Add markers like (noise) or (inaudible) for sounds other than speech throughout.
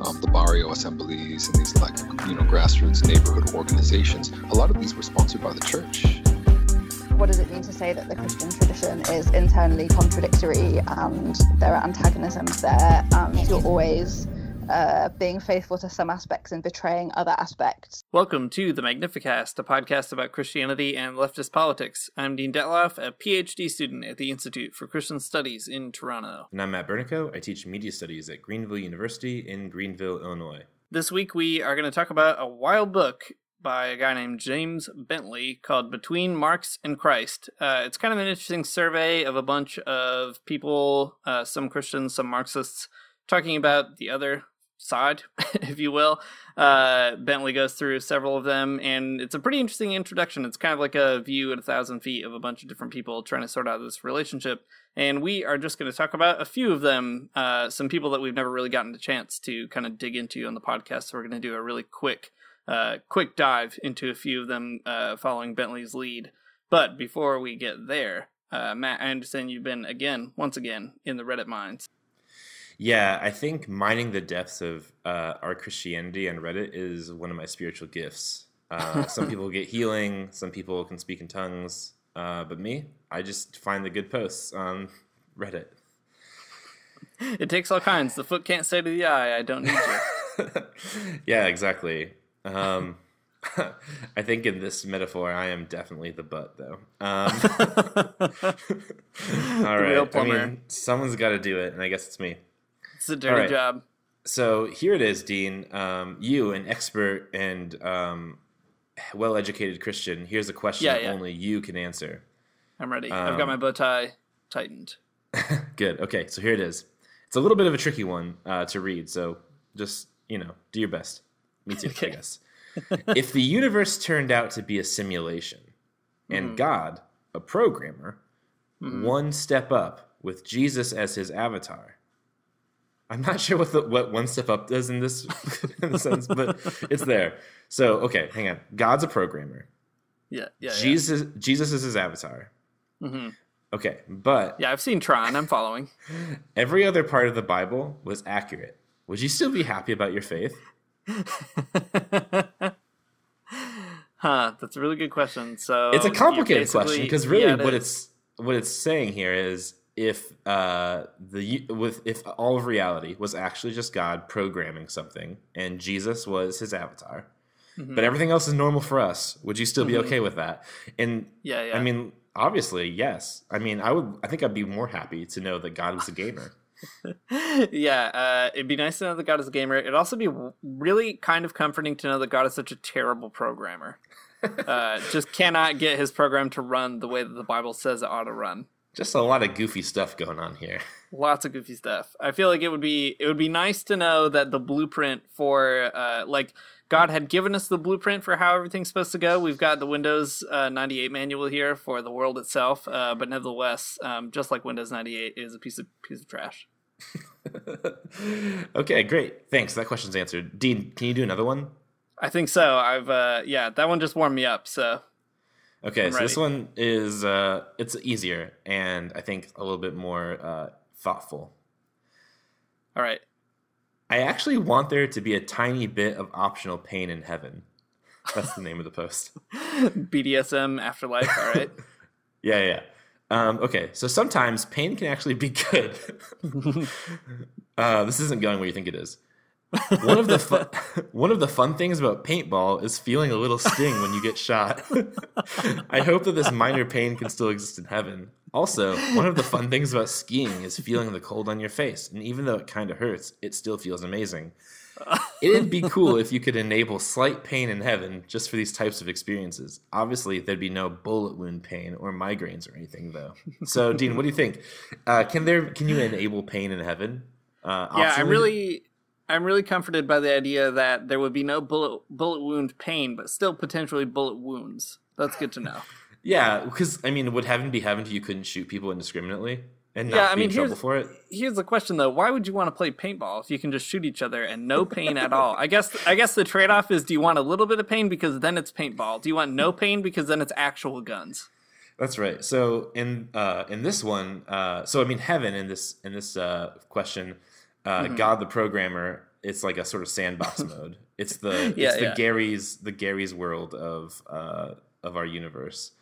um, the barrio assemblies and these like you know grassroots neighborhood organizations, a lot of these were sponsored by the church. What does it mean to say that the Christian tradition is internally contradictory and there are antagonisms there and you're always uh, being faithful to some aspects and betraying other aspects. Welcome to the Magnificast, a podcast about Christianity and leftist politics. I'm Dean Detloff, a PhD student at the Institute for Christian Studies in Toronto. And I'm Matt Bernico. I teach media studies at Greenville University in Greenville, Illinois. This week we are going to talk about a wild book by a guy named James Bentley called Between Marx and Christ. Uh, it's kind of an interesting survey of a bunch of people, uh, some Christians, some Marxists, talking about the other side, (laughs) if you will. Uh, Bentley goes through several of them, and it's a pretty interesting introduction. It's kind of like a view at a thousand feet of a bunch of different people trying to sort out this relationship. And we are just going to talk about a few of them, uh, some people that we've never really gotten a chance to kind of dig into on the podcast. So we're going to do a really quick, uh, quick dive into a few of them uh, following Bentley's lead. But before we get there, uh, Matt, I understand you've been again, once again, in the Reddit mines. Yeah, I think mining the depths of uh, our Christianity on Reddit is one of my spiritual gifts. Uh, some (laughs) people get healing, some people can speak in tongues, uh, but me, I just find the good posts on Reddit. It takes all kinds. The foot can't say to the eye, "I don't need you." (laughs) yeah, exactly. Um, (laughs) I think in this metaphor, I am definitely the butt, though. Um, all right. I mean, someone's got to do it, and I guess it's me. It's a dirty right. job. So here it is, Dean. Um, you, an expert and um, well-educated Christian. Here's a question yeah, yeah. only you can answer. I'm ready. Um, I've got my bow tie tightened. (laughs) good. Okay, so here it is. It's a little bit of a tricky one uh, to read, so just you know, do your best. Me too, okay. I guess. (laughs) if the universe turned out to be a simulation, and mm. God, a programmer, mm. one step up with Jesus as his avatar I'm not sure what the what one step up does in this (laughs) in the sense, but it's there. So okay, hang on. God's a programmer. Yeah, yeah. Jesus yeah. Jesus is his avatar. Mm-hmm. Okay, but yeah, I've seen Tron. I'm following. (laughs) Every other part of the Bible was accurate. Would you still be happy about your faith? (laughs) huh? That's a really good question. So it's a complicated question because really, yeah, what it's what it's saying here is if uh, the with if all of reality was actually just God programming something and Jesus was his avatar, mm-hmm. but everything else is normal for us, would you still be mm-hmm. okay with that? And yeah, yeah, I mean, obviously, yes. I mean, I would. I think I'd be more happy to know that God was a gamer. (laughs) yeah, uh, it'd be nice to know that God is a gamer. It'd also be really kind of comforting to know that God is such a terrible programmer. (laughs) uh, just cannot get his program to run the way that the Bible says it ought to run just a lot of goofy stuff going on here. (laughs) Lots of goofy stuff. I feel like it would be it would be nice to know that the blueprint for uh, like God had given us the blueprint for how everything's supposed to go. We've got the Windows uh, 98 manual here for the world itself, uh, but nevertheless, um, just like Windows 98 is a piece of piece of trash. (laughs) okay, great. Thanks. That question's answered. Dean, can you do another one? I think so. I've uh, yeah, that one just warmed me up. So Okay, I'm so ready. this one is uh, it's easier and I think a little bit more uh, thoughtful. All right. I actually want there to be a tiny bit of optional pain in heaven. That's the name of the post. (laughs) BDSM afterlife. All right. (laughs) yeah, yeah. Um, okay, so sometimes pain can actually be good. (laughs) uh, this isn't going where you think it is. One of the fu- (laughs) one of the fun things about paintball is feeling a little sting when you get shot. I hope that this minor pain can still exist in heaven. Also, one of the fun things about skiing is feeling the cold on your face, and even though it kind of hurts, it still feels amazing. It'd be cool if you could enable slight pain in heaven just for these types of experiences. Obviously, there'd be no bullet wound pain or migraines or anything, though. So, Dean, what do you think? Uh, can there can you enable pain in heaven? Uh, yeah, I'm really, I'm really comforted by the idea that there would be no bullet bullet wound pain, but still potentially bullet wounds. That's good to know. (laughs) Yeah, because I mean, would heaven be heaven if you couldn't shoot people indiscriminately and not Yeah, I be mean, in trouble for it? Here's the question though: Why would you want to play paintball if you can just shoot each other and no pain at all? I guess, I guess the trade off is: Do you want a little bit of pain because then it's paintball? Do you want no pain because then it's actual guns? That's right. So in uh, in this one, uh, so I mean, heaven in this in this uh, question, uh, Mhm. God the programmer, it's like a sort of sandbox (laughs) mode. It's the Yeah, it's the yeah. Gary's the Gary's world of uh, of our universe.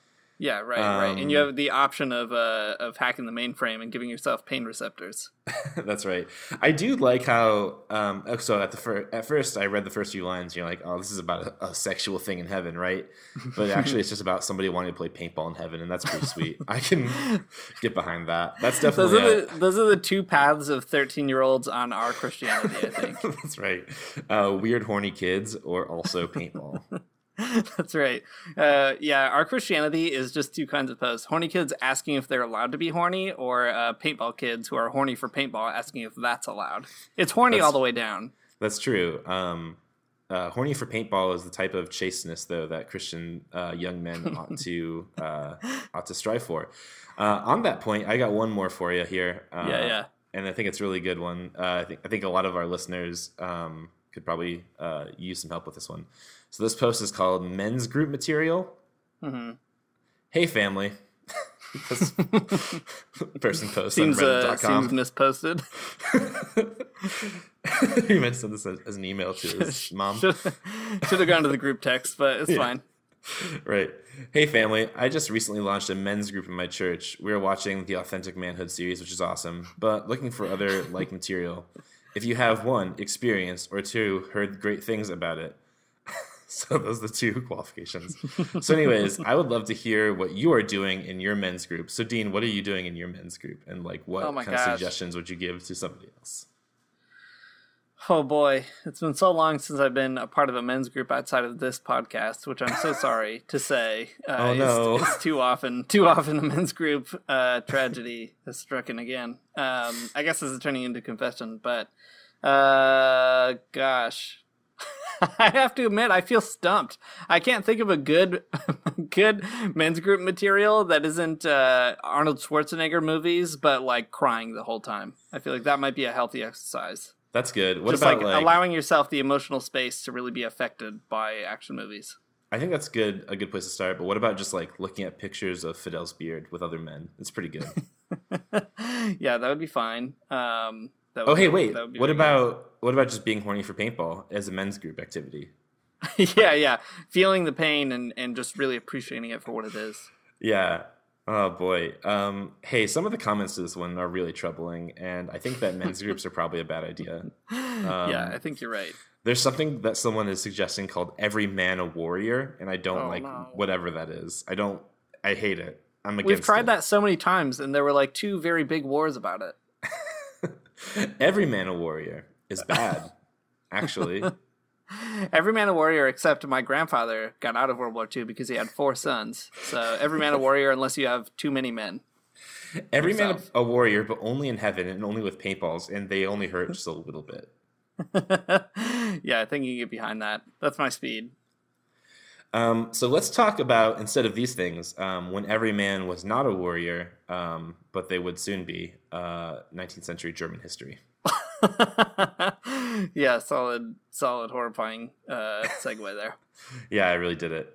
Yeah, right, right. And you Um, have the option of uh, of hacking the mainframe and giving yourself pain receptors. (laughs) That's right. I do like how. Um, so at the fir- at first, I read the first few lines. You're like, oh, this is about a, a sexual thing in heaven, right? But actually, it's just about somebody wanting to play paintball in heaven, and that's pretty sweet. I can (laughs) get behind that. That's definitely Those are the those are the two paths of thirteen year olds on our Christianity. I think. (laughs) That's right. Uh, weird, horny kids, or also paintball. (laughs) That's right. Uh, yeah, our Christianity is just two kinds of posts: horny kids asking if they're allowed to be horny, or uh, paintball kids who are horny for paintball asking if that's allowed. It's horny That's- all the way down. That's true. Um, uh, horny for paintball is the type of chasteness, though, that Christian uh, young men (laughs) ought to uh, ought to strive for. Uh, on that point, I got one more for you here. Yeah, yeah. And I think it's a really good one. Uh, I think I think a lot of our listeners um, could probably uh, use some help with this one. So this post is called "Men's Group Material." hmm Hey, family. this (laughs) person posts Seems on uh, seems misposted. he meant to send this as, an email to his (laughs) mom. Should have gone to the group text, but it's (laughs) Yeah. fine. right. Hey, family. I just recently launched a men's group in my church. We are watching the Authentic Manhood series, which is awesome, but looking for other like material. If you have one, experienced, or two, heard great things about it. (laughs) so those are the two (laughs) qualifications. So, anyways, I would love to hear what you are doing in your men's group. So, Dean, what are you doing in your men's group? And like what Oh kind of suggestions would you give to somebody else? Oh boy, it's been so long since I've been a part of a men's group outside of this podcast, which I'm so (laughs) sorry to say. Uh, Oh, no. is too often, too often a men's group uh, tragedy has struck in again. Um, I guess this is turning into confession, but uh, gosh, (laughs) I have to admit I feel stumped. I can't think of a good, (laughs) good men's group material that isn't uh, Arnold Schwarzenegger movies, but like crying the whole time. I feel like that might be a healthy exercise That's good. What just about like, like, allowing yourself the emotional space to really be affected by action movies. I think that's good. A good place to start. But what about just like looking at pictures of Fidel's beard with other men? It's pretty good. (laughs) yeah, that would be fine. Um, that oh, hey, be- wait. that would be What about what about just being horny for paintball as a men's group activity? (laughs) yeah, yeah, feeling the pain and and just really appreciating it for what it is. Yeah. Oh boy. Um, hey, some of the comments to this one are really troubling, and I think that men's groups are probably a bad idea. (laughs) yeah, Um, I think you're right. There's something that someone is suggesting called "Every Man a Warrior," and I don't Oh, like no. whatever that is. I don't. I hate it. I'm against We've tried it. that so many times, and there were like two very big wars about it. (laughs) Every Man a Warrior is bad. Actually, (laughs) Every man a warrior except my grandfather got out of World War II because he had four sons. So every man a warrior unless you have too many men. every man a warrior, but only in heaven and only with paintballs, and they only hurt just a little bit. (laughs) yeah, I think you can get behind that. That's my speed. Um, so let's talk about instead of these things, um, when every man was not a warrior, um, but they would soon be. Uh, 19th century German history. (laughs) yeah, solid, solid, horrifying uh, segue there. (laughs) Yeah, I really did it.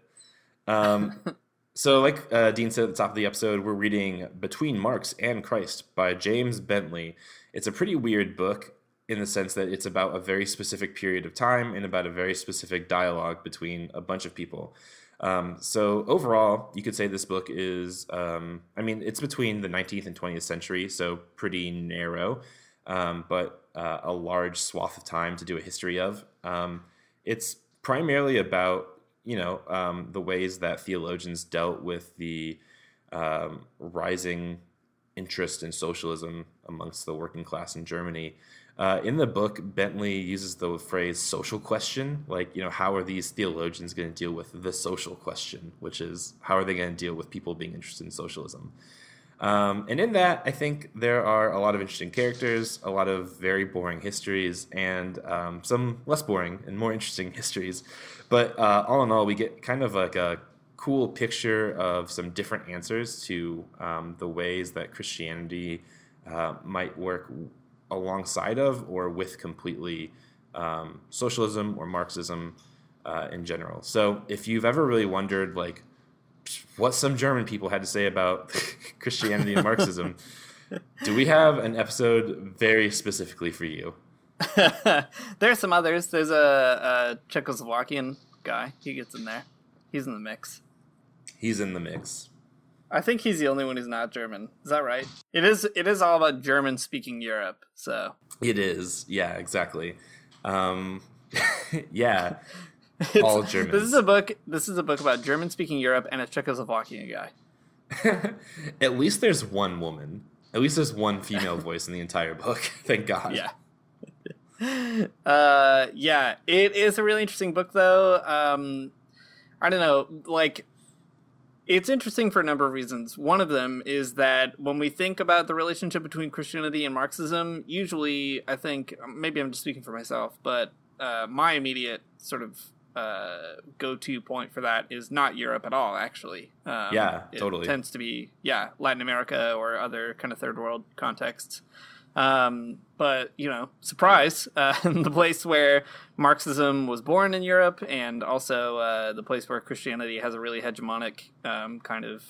Um, (laughs) so, like uh, Dean said at the top of the episode, we're reading Between Marx and Christ by James Bentley. It's a pretty weird book in the sense that it's about a very specific period of time and about a very specific dialogue between a bunch of people. Um, so overall, you could say this book is, um, I mean, it's between the 19th and 20th century, so pretty narrow. um, but uh, a large swath of time to do a history of. Um, it's primarily about you know um, the ways that theologians dealt with the um, rising interest in socialism amongst the working class in Germany. Uh, in the book, Bentley uses the phrase social question. Like, you know, how are these theologians going to deal with the social question, which is how are they going to deal with people being interested in socialism? Um, and in that, I think there are a lot of interesting characters, a lot of very boring histories, and um, some less boring and more interesting (laughs) histories. But uh, all in all, we get kind of like a cool picture of some different answers to um, the ways that Christianity uh, might work alongside of or with completely um, socialism or Marxism uh, in general. So if you've ever really wondered, like, what some German people had to say about (laughs) Christianity and Marxism, do we have an episode very specifically for you? (laughs) There's some others. There's a, a Czechoslovakian guy. He gets in there. He's in the mix. He's in the mix. I think he's the only one who's not German. Is that right? It is. It is all about German speaking Europe. So it is. Yeah, exactly. Um, (laughs) yeah, (laughs) all German. This is a book. This is a book about German speaking Europe and a Czechoslovakian guy. (laughs) At least there's one woman. At least there's one female voice in the entire book. Thank God. Yeah. Uh, yeah. It is a really interesting book, though. Um, I don't know. Like it's interesting for a number of reasons. One of them is that when we think about the relationship between Christianity and Marxism, usually I think maybe I'm just speaking for myself, but uh, my immediate sort of uh, go-to point for that is not Europe at all. Actually, um, yeah, totally. It tends to be yeah Latin America or other kind of third world contexts. Um, but you know, surprise, (laughs) uh, the place where Marxism was born in Europe, and also uh, the place where Christianity has a really hegemonic um, kind of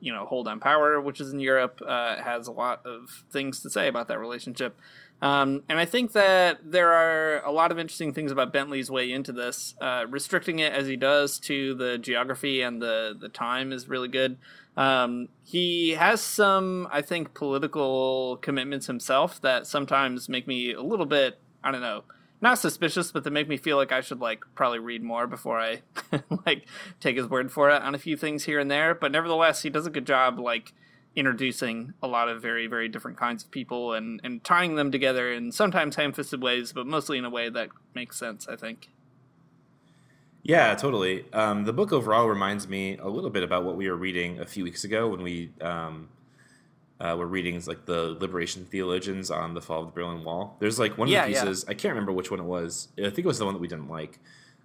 you know hold on power, which is in Europe, uh, has a lot of things to say about that relationship. Um, and I think that there are a lot of interesting things about Bentley's way into this. Uh, restricting it as he does to the geography and the the time is really good. Um, he has some, I think, political commitments himself that sometimes make me a little bit, I don't know, not suspicious, but that make me feel like I should like probably read more before I (laughs) like take his word for it on a few things here and there. But nevertheless, he does a good job like introducing a lot of very very different kinds of people and and tying them together in sometimes ham-fisted ways, but mostly in a way that makes sense. I think. Yeah, totally. Um, the book overall reminds me a little bit about what we were reading a few weeks ago when we um, uh, were reading like the liberation theologians on the fall of the Berlin Wall. There's like one of yeah, the pieces yeah. I can't remember which one it was. I think it was the one that we didn't like,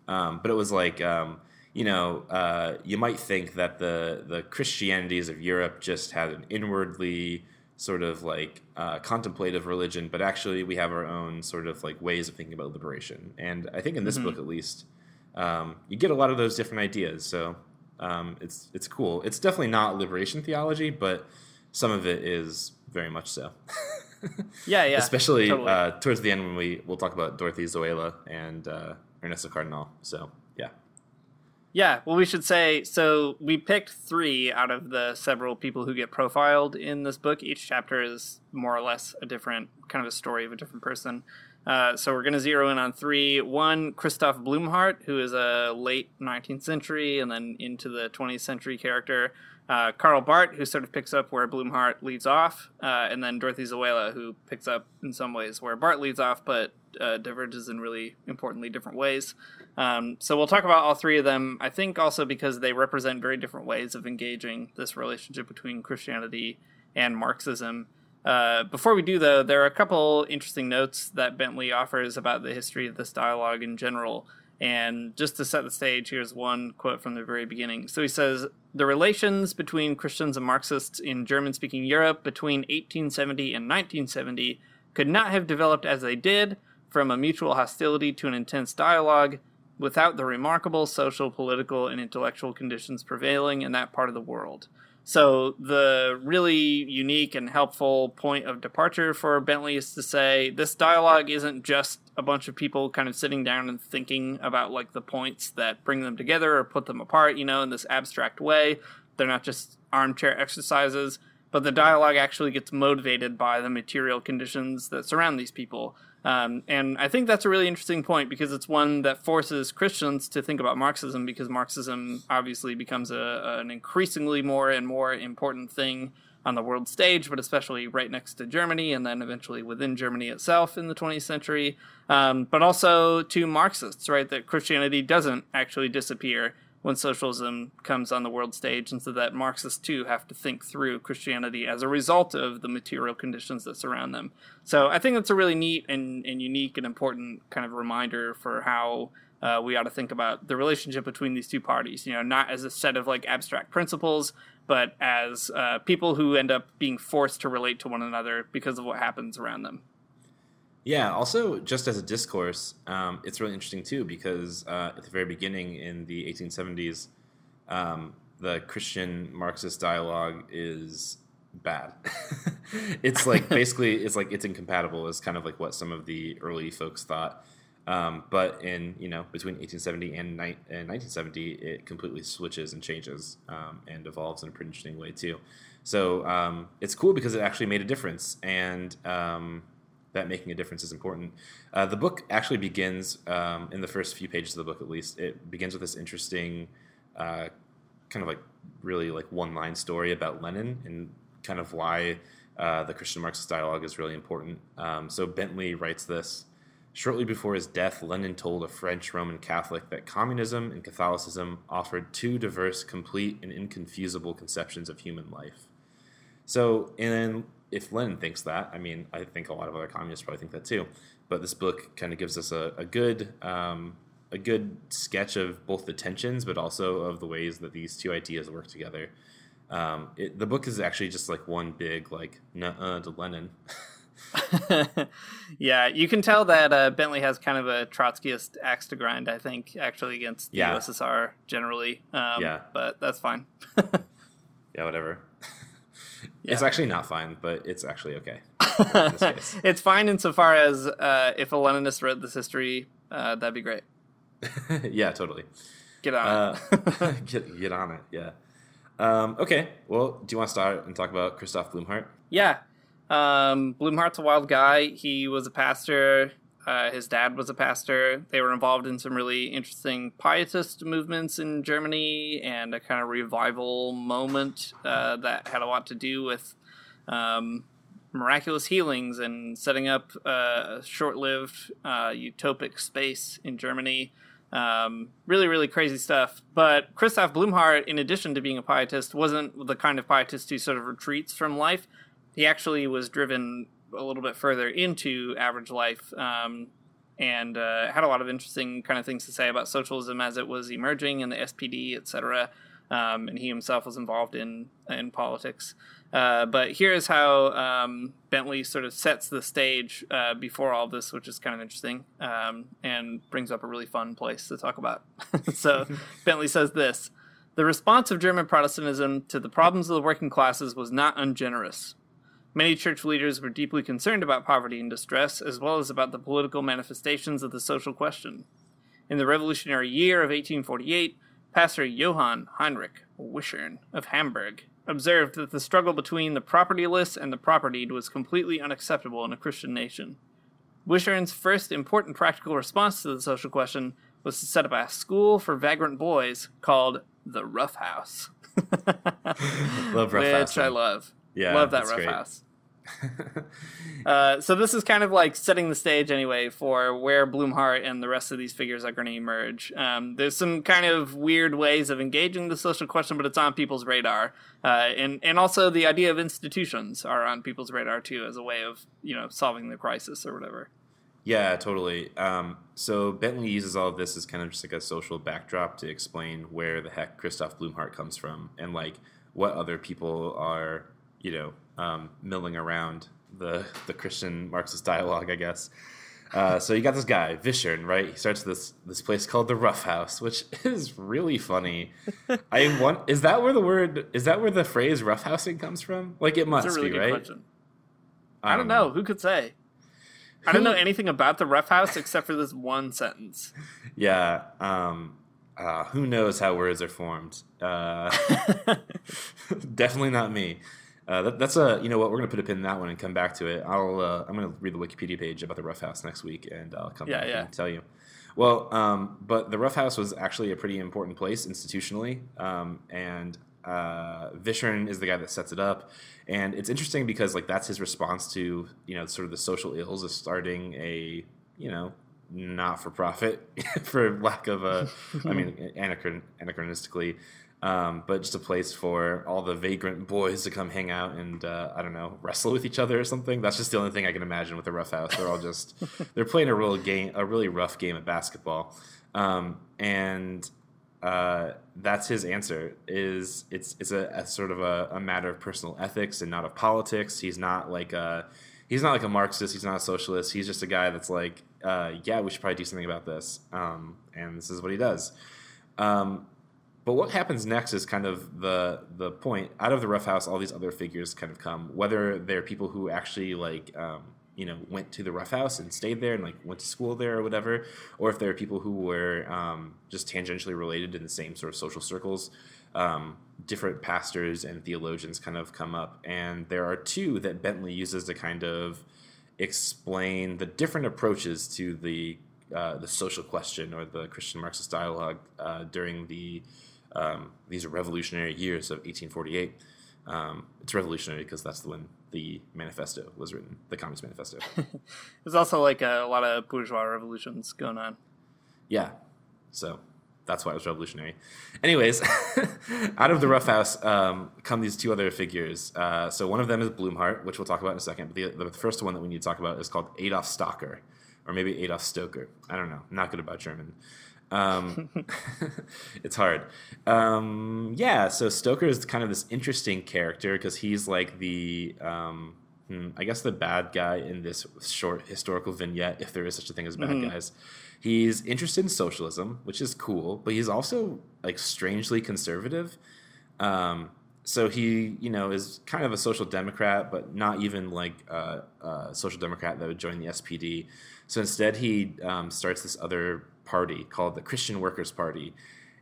um, but it was like um, you know uh, you might think that the the Christianities of Europe just had an inwardly sort of like uh, contemplative religion, but actually we have our own sort of like ways of thinking about liberation. And I think in this mm-hmm. book at least um, you get a lot of those different ideas. So um, it's it's cool. It's definitely not liberation theology, but some of it is very much so. (laughs) yeah, yeah. Especially totally. uh, towards the end when we we'll talk about Dorothee Sölle and uh, Ernesto Cardenal. So yeah. Yeah, well, we should say so. We picked three out of the several people who get profiled in this book. Each chapter is more or less a different kind of a story of a different person. Uh, so we're going to zero in on three. One, Christoph Blumhardt, who is a late 19th century and then into the 20th century character. Uh, Karl Barth, who sort of picks up where Blumhardt leaves off, uh, and then Dorothee Sölle, who picks up in some ways where Barth leads off, but uh, diverges in really importantly different ways. Um, so we'll talk about all three of them. I think also because they represent very different ways of engaging this relationship between Christianity and Marxism. Uh, before we do, though, there are a couple interesting notes that Bentley offers about the history of this dialogue in general. And just to set the stage, here's one quote from the very beginning. So he says The relations between Christians and Marxists in German speaking Europe between 1870 and 1970 could not have developed as they did from a mutual hostility to an intense dialogue without the remarkable social, political, and intellectual conditions prevailing in that part of the world. So the really unique and helpful point of departure for Bentley is to say this dialogue isn't just a bunch of people kind of sitting down and thinking about like the points that bring them together or put them apart, you know, in this abstract way. They're not just armchair exercises, but the dialogue actually gets motivated by the material conditions that surround these people. Um, and I think that's a really interesting point because it's one that forces Christians to think about Marxism because Marxism obviously becomes a, an increasingly more and more important thing on the world stage, but especially right next to Germany and then eventually within Germany itself in the 20th century. Um, but also to Marxists, right? That Christianity doesn't actually disappear when socialism comes on the world stage, and so that Marxists too have to think through Christianity as a result of the material conditions that surround them. So I think that's a really neat and, and unique and important kind of reminder for how uh, we ought to think about the relationship between these two parties. You know, not as a set of like abstract principles, but as uh, people who end up being forced to relate to one another because of what happens around them. Yeah. Also, just as a discourse, um, it's really interesting too because uh, at the very beginning in the 1870s, um, the Christian Marxist dialogue is bad. (laughs) it's like (laughs) basically it's like it's incompatible. Is kind of like what some of the early folks thought. Um, but in you know between 1870 and, ni- and 1970, it completely switches and changes um, and evolves in a pretty interesting way too. So um, it's cool because it actually made a difference, and um, that making a difference is important. Uh, the book actually begins um, in the first few pages of the book, at least. It begins with this interesting, uh, kind of like really like one line story about Lenin and kind of why uh, the Christian Marxist dialogue is really important. Um, so Bentley writes this. Shortly before his death, Lenin told a French Roman Catholic that communism and Catholicism offered two diverse, complete, and inconfusible conceptions of human life. So, and if Lenin thinks that, I mean, I think a lot of other communists probably think that too. But this book kind of gives us a, a good um, a good sketch of both the tensions, but also of the ways that these two ideas work together. Um, it, the book is actually just like one big like nuh to Lenin. (laughs) yeah, you can tell that uh, Bentley has kind of a Trotskyist axe to grind. I think actually against the Yeah. USSR generally. Um, Yeah. but that's fine. (laughs) yeah, whatever. (laughs) It's actually not fine, but it's actually okay. (laughs) in this case. it's fine insofar as uh, if a Leninist wrote this history, uh, that'd be great. (laughs) yeah, totally. Get on Uh, it. get get on it. Yeah. Um, okay. Well, do you want to start and talk about Christoph Blumhardt? Yeah. Um, Blumhardt's a wild guy. He was a pastor. Uh, his dad was a pastor. They were involved in some really interesting pietist movements in Germany and a kind of revival moment uh, that had a lot to do with um, miraculous healings and setting up a short lived uh, utopic space in Germany. Um, really, really crazy stuff. But Christoph Blumhardt, in addition to being a pietist, wasn't the kind of pietist who sort of retreats from life. He actually was driven a little bit further into average life um, and uh, had a lot of interesting kind of things to say about socialism as it was emerging in the SPD, etc. Um, and he himself was involved in in politics. Uh, but here's how um, Bentley sort of sets the stage uh, before all this, which is kind of interesting um, and brings up a really fun place to talk about. (laughs) so (laughs) Bentley says this The response of German Protestantism to the problems of the working classes was not ungenerous. Many church leaders were deeply concerned about poverty and distress, as well as about the political manifestations of the social question. In the revolutionary year of 1848, Pastor Johann Heinrich Wichern of Hamburg observed that the struggle between the propertyless and the propertied was completely unacceptable in a Christian nation. Wichern's first important practical response to the social question was to set up a school for vagrant boys called the Rough House. (laughs) Love Rough (laughs) Which House, I love. Yeah, love that Rough great. House. (laughs) Uh, so this is kind of like setting the stage anyway for where Blumhardt and the rest of these figures are going to emerge. Um, there's some kind of weird ways of engaging the social question, but it's on people's radar, uh, and and also the idea of institutions are on people's radar too as a way of you know solving the crisis or whatever. Yeah, totally. Um, so Bentley uses all of this as kind of just like a social backdrop to explain where the heck Christoph Blumhardt comes from and like what other people are, you know, um, milling around the the Christian Marxist dialogue, I guess. Uh, so you got this guy Wichern, right? He starts this this place called the Rough House, which (laughs) is really funny. I want is that where the word is that where the phrase roughhousing comes from? Like it must really be, right? question. I don't know. Who could say? I don't know anything about the Rough House except for this one sentence. (laughs) Yeah. Um, uh, who knows how words are formed? Uh, (laughs) definitely not me. Uh, that, that's a you know what we're gonna put a pin in that one and come back to it. I'll uh, I'm gonna read the Wikipedia page about the Rough House next week and I'll come Yeah, back yeah. and tell you. Well, um, but the Rough House was actually a pretty important place institutionally, um, and uh, Wichern is the guy that sets it up, and it's interesting because like that's his response to you know sort of the social ills of starting a you know not for profit (laughs) for lack of a I mean (laughs) anachron- anachronistically. Um, but just a place for all the vagrant boys to come hang out and uh, I don't know wrestle with each other or something. That's just the only thing I can imagine with a rough house. They're all just (laughs) they're playing a real game, a really rough game of basketball, um, and uh, that's his answer. Is it's it's a, a sort of a, a matter of personal ethics and not of politics. He's not like a he's not like a Marxist. He's not a socialist. He's just a guy that's like, uh, yeah, we should probably do something about this. Um, and this is what he does. Um, but what happens next is kind of the the point. Out of the rough house, all these other figures kind of come. Whether they're people who actually like um, you know went to the rough house and stayed there and like went to school there or whatever, or if there are people who were um, just tangentially related in the same sort of social circles. Um, different pastors and theologians kind of come up, and there are two that Bentley uses to kind of explain the different approaches to the uh, the social question or the Christian Marxist dialogue uh, during the um, these are revolutionary years of 1848. Um, it's revolutionary because that's when the manifesto was written, the Communist Manifesto. (laughs) There's also like a, lot of bourgeois revolutions going on. yeah, so that's why it was revolutionary. Anyways, (laughs) out of the rough house um, come these two other figures. Uh, so one of them is Blumhardt, which we'll talk about in a second. But the, the first one that we need to talk about is called Adolf Stocker, or maybe Adolf Stoker. I don't know. I'm not good about German. Um, (laughs) it's hard. Um, yeah, so Stoker is kind of this interesting character because he's like the, um, hmm, I guess, the bad guy in this short historical vignette, if there is such a thing as bad Mhm. guys. He's interested in socialism, which is cool, but he's also like strangely conservative. Um, so he, you know, is kind of a social democrat, but not even like a, a social democrat that would join the SPD. So instead, he um, starts this other party called the Christian Workers Party,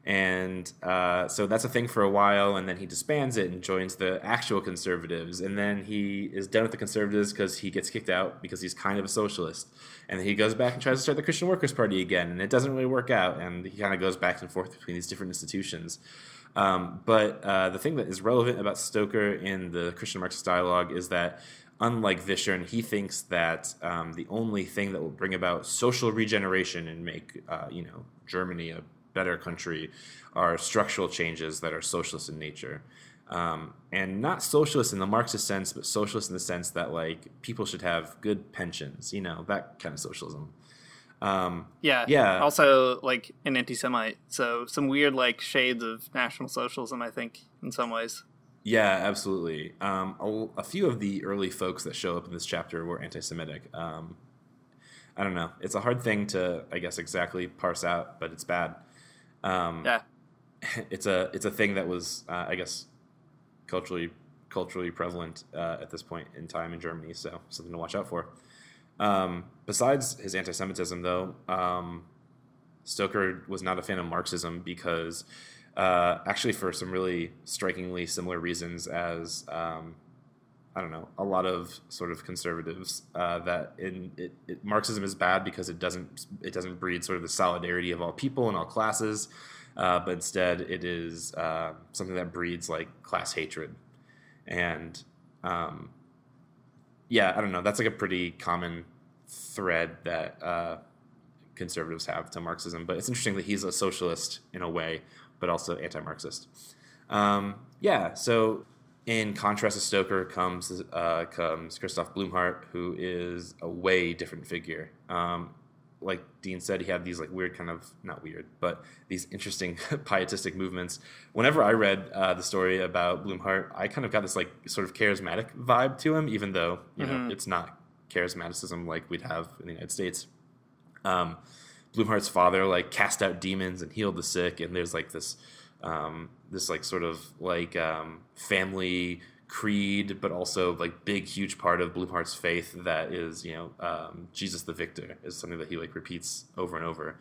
and uh, so that's a thing for a while, and then he disbands it and joins the actual conservatives, and then he is done with the conservatives because he gets kicked out because he's kind of a socialist, and then he goes back and tries to start the Christian Workers Party again, and it doesn't really work out, and he kind of goes back and forth between these different institutions. Um, but uh, the thing that is relevant about Stoker in the Christian Marxist dialogue is that, unlike Wichern, he thinks that um, the only thing that will bring about social regeneration and make uh, you know Germany a better country are structural changes that are socialist in nature. Um, and not socialist in the Marxist sense, but socialist in the sense that like people should have good pensions, you know, that kind of socialism. Um, Yeah. Yeah. Also, like an anti-Semite, so some weird like shades of National Socialism. I think in some ways. Yeah, absolutely. Um, a, a few of the early folks that show up in this chapter were anti-Semitic. Um, I don't know. It's a hard thing to, I guess, exactly parse out, but it's bad. Um, Yeah. (laughs) it's a it's a thing that was, uh, I guess, culturally culturally prevalent uh, at this point in time in Germany. So something to watch out for. Um, besides his anti-Semitism, though, um, Stoker was not a fan of Marxism because, uh, actually, for some really strikingly similar reasons as um, I don't know, a lot of sort of conservatives uh, that in it, it, Marxism is bad because it doesn't it doesn't breed sort of the solidarity of all people and all classes, uh, but instead it is uh, something that breeds like class hatred, and um, yeah, I don't know. That's like a pretty common thread that uh, conservatives have to Marxism. But it's interesting that he's a socialist in a way, but also anti-Marxist. Um, yeah. So in contrast to Stoker comes uh, comes Christoph Blumhardt, who is a way different figure. Um, like Dean said, he had these like weird kind of not weird, but these interesting (laughs) pietistic movements. Whenever I read uh, the story about Blumhardt, I kind of got this like sort of charismatic vibe to him, even though you know Mhm. it's not charismaticism like we'd have in the United States. Um, Blumhardt's father like cast out demons and healed the sick, and there's like this um, this like sort of like um, family creed, but also like big huge part of Blumhardt's faith that is you know um, Jesus the victor is something that he like repeats over and over.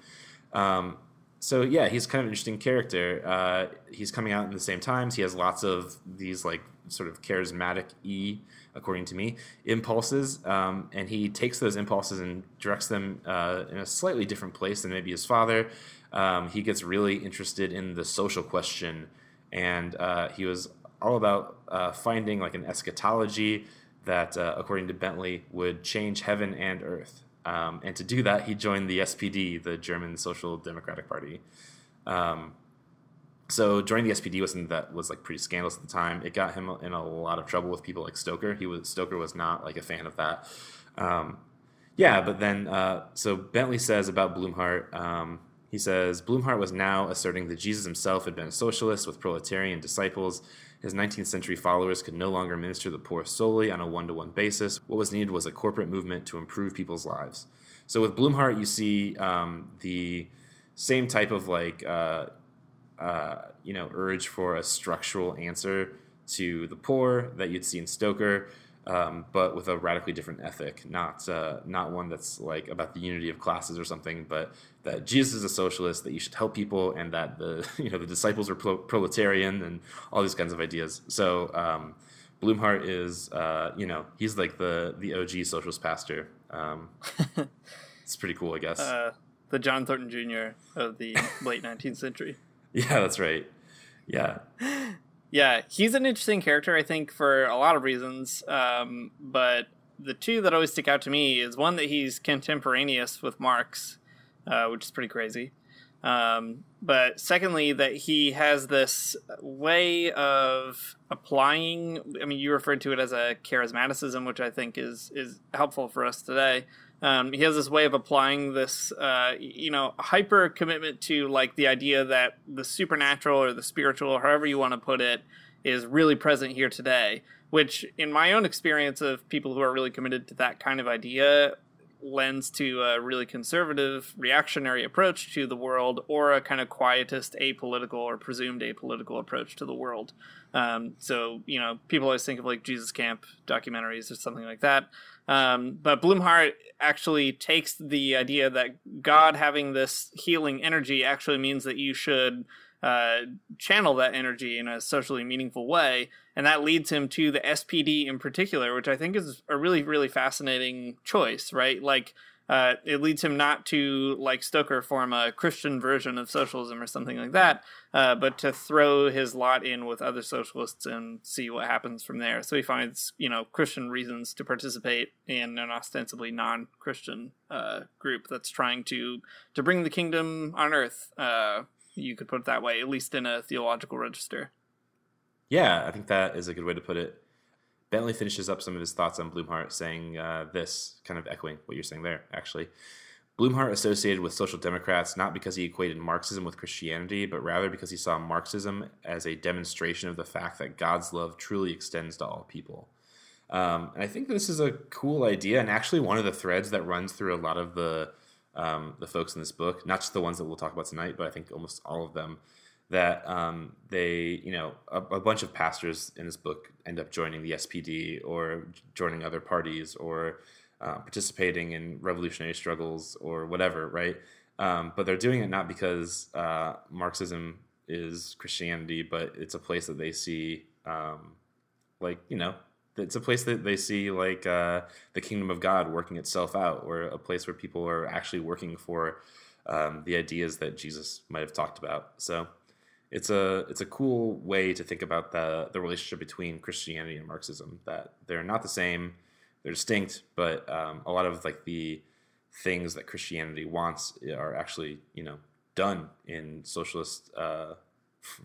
So yeah, he's kind of an interesting character. Uh, he's coming out in the same times. He has lots of these like sort of charismatic e, according to me, impulses, um, and he takes those impulses and directs them uh, in a slightly different place than maybe his father. Um, he gets really interested in the social question, and uh, he was all about uh, finding like an eschatology that, uh, according to Bentley, would change heaven and earth. Um, and to do that, he joined the SPD, the German Social Democratic Party. Um, so joining the SPD was something that was like pretty scandalous at the time. It got him in a lot of trouble with people like Stoker. He was Stoker was not like a fan of that. Um, yeah, but then uh, so Bentley says about Blumhardt. Um, he says Blumhardt was now asserting that Jesus himself had been a socialist with proletarian disciples his 19th century followers could no longer minister the poor solely on a one to one basis. What was needed was a corporate movement to improve people's lives. So with Blumhardt, you see um, the same type of like, uh, uh, you know, urge for a structural answer to the poor that you'd see in Stoker um, but with a radically different ethic, not uh, not one that's like about the unity of classes or something, but that Jesus is a socialist, that you should help people, and that the (laughs) you know the disciples are pro- proletarian, and all these kinds of ideas. So um, Blumhardt is uh, you know he's like the the OG socialist pastor. Um, (laughs) it's pretty cool, I guess. Uh, the John Thornton Jr. of the (laughs) late 19th century. Yeah, that's right. Yeah. (gasps) Yeah, he's an interesting character, I think, for a lot of reasons. Um, but the two that always stick out to me is one that he's contemporaneous with Marx, uh, which is pretty crazy. Um, but secondly, that he has this way of applying. I mean, you referred to it as a charismaticism, which I think is is helpful for us today. Um, he has this way of applying this, uh, you know, hyper commitment to like the idea that the supernatural or the spiritual, or however you want to put it, is really present here today. Which, in my own experience of people who are really committed to that kind of idea, lends to a really conservative, reactionary approach to the world, or a kind of quietist, apolitical, or presumed apolitical approach to the world. Um, so, you know, people always think of like Jesus Camp documentaries or something like that. Um, but Blumhardt actually takes the idea that God having this healing energy actually means that you should uh, channel that energy in a socially meaningful way. And that leads him to the SPD in particular, which I think is a really, really fascinating choice, right? Like, uh, it leads him not to like Stoker form a Christian version of socialism or something like that, uh, but to throw his lot in with other socialists and see what happens from there. So he finds you know Christian reasons to participate in an ostensibly non-Christian uh, group that's trying to to bring the kingdom on earth. You could put it that way, at least in a theological register. Yeah, I think that is a good way to put it. Bentley finishes up some of his thoughts on Blumhardt, saying uh, this, kind of echoing what you're saying there, actually. Blumhardt associated with social democrats not because he equated Marxism with Christianity, but rather because he saw Marxism as a demonstration of the fact that God's love truly extends to all people. Um, and I think this is a cool idea, and actually one of the threads that runs through a lot of the um, the folks in this book, not just the ones that we'll talk about tonight, but I think almost all of them, that um, they, you know, a, a, bunch of pastors in this book end up joining the SPD or joining other parties or uh, participating in revolutionary struggles or whatever, right? Um, but they're doing it not because uh, Marxism is Christianity, but it's a place that they see, um, like, you know, it's a place that they see like uh, the kingdom of God working itself out, or a place where people are actually working for um, the ideas that Jesus might have talked about. So it's a it's a cool way to think about the the relationship between Christianity and Marxism. That they're not the same, they're distinct, but um, a lot of like the things that Christianity wants are actually you know done in socialist uh,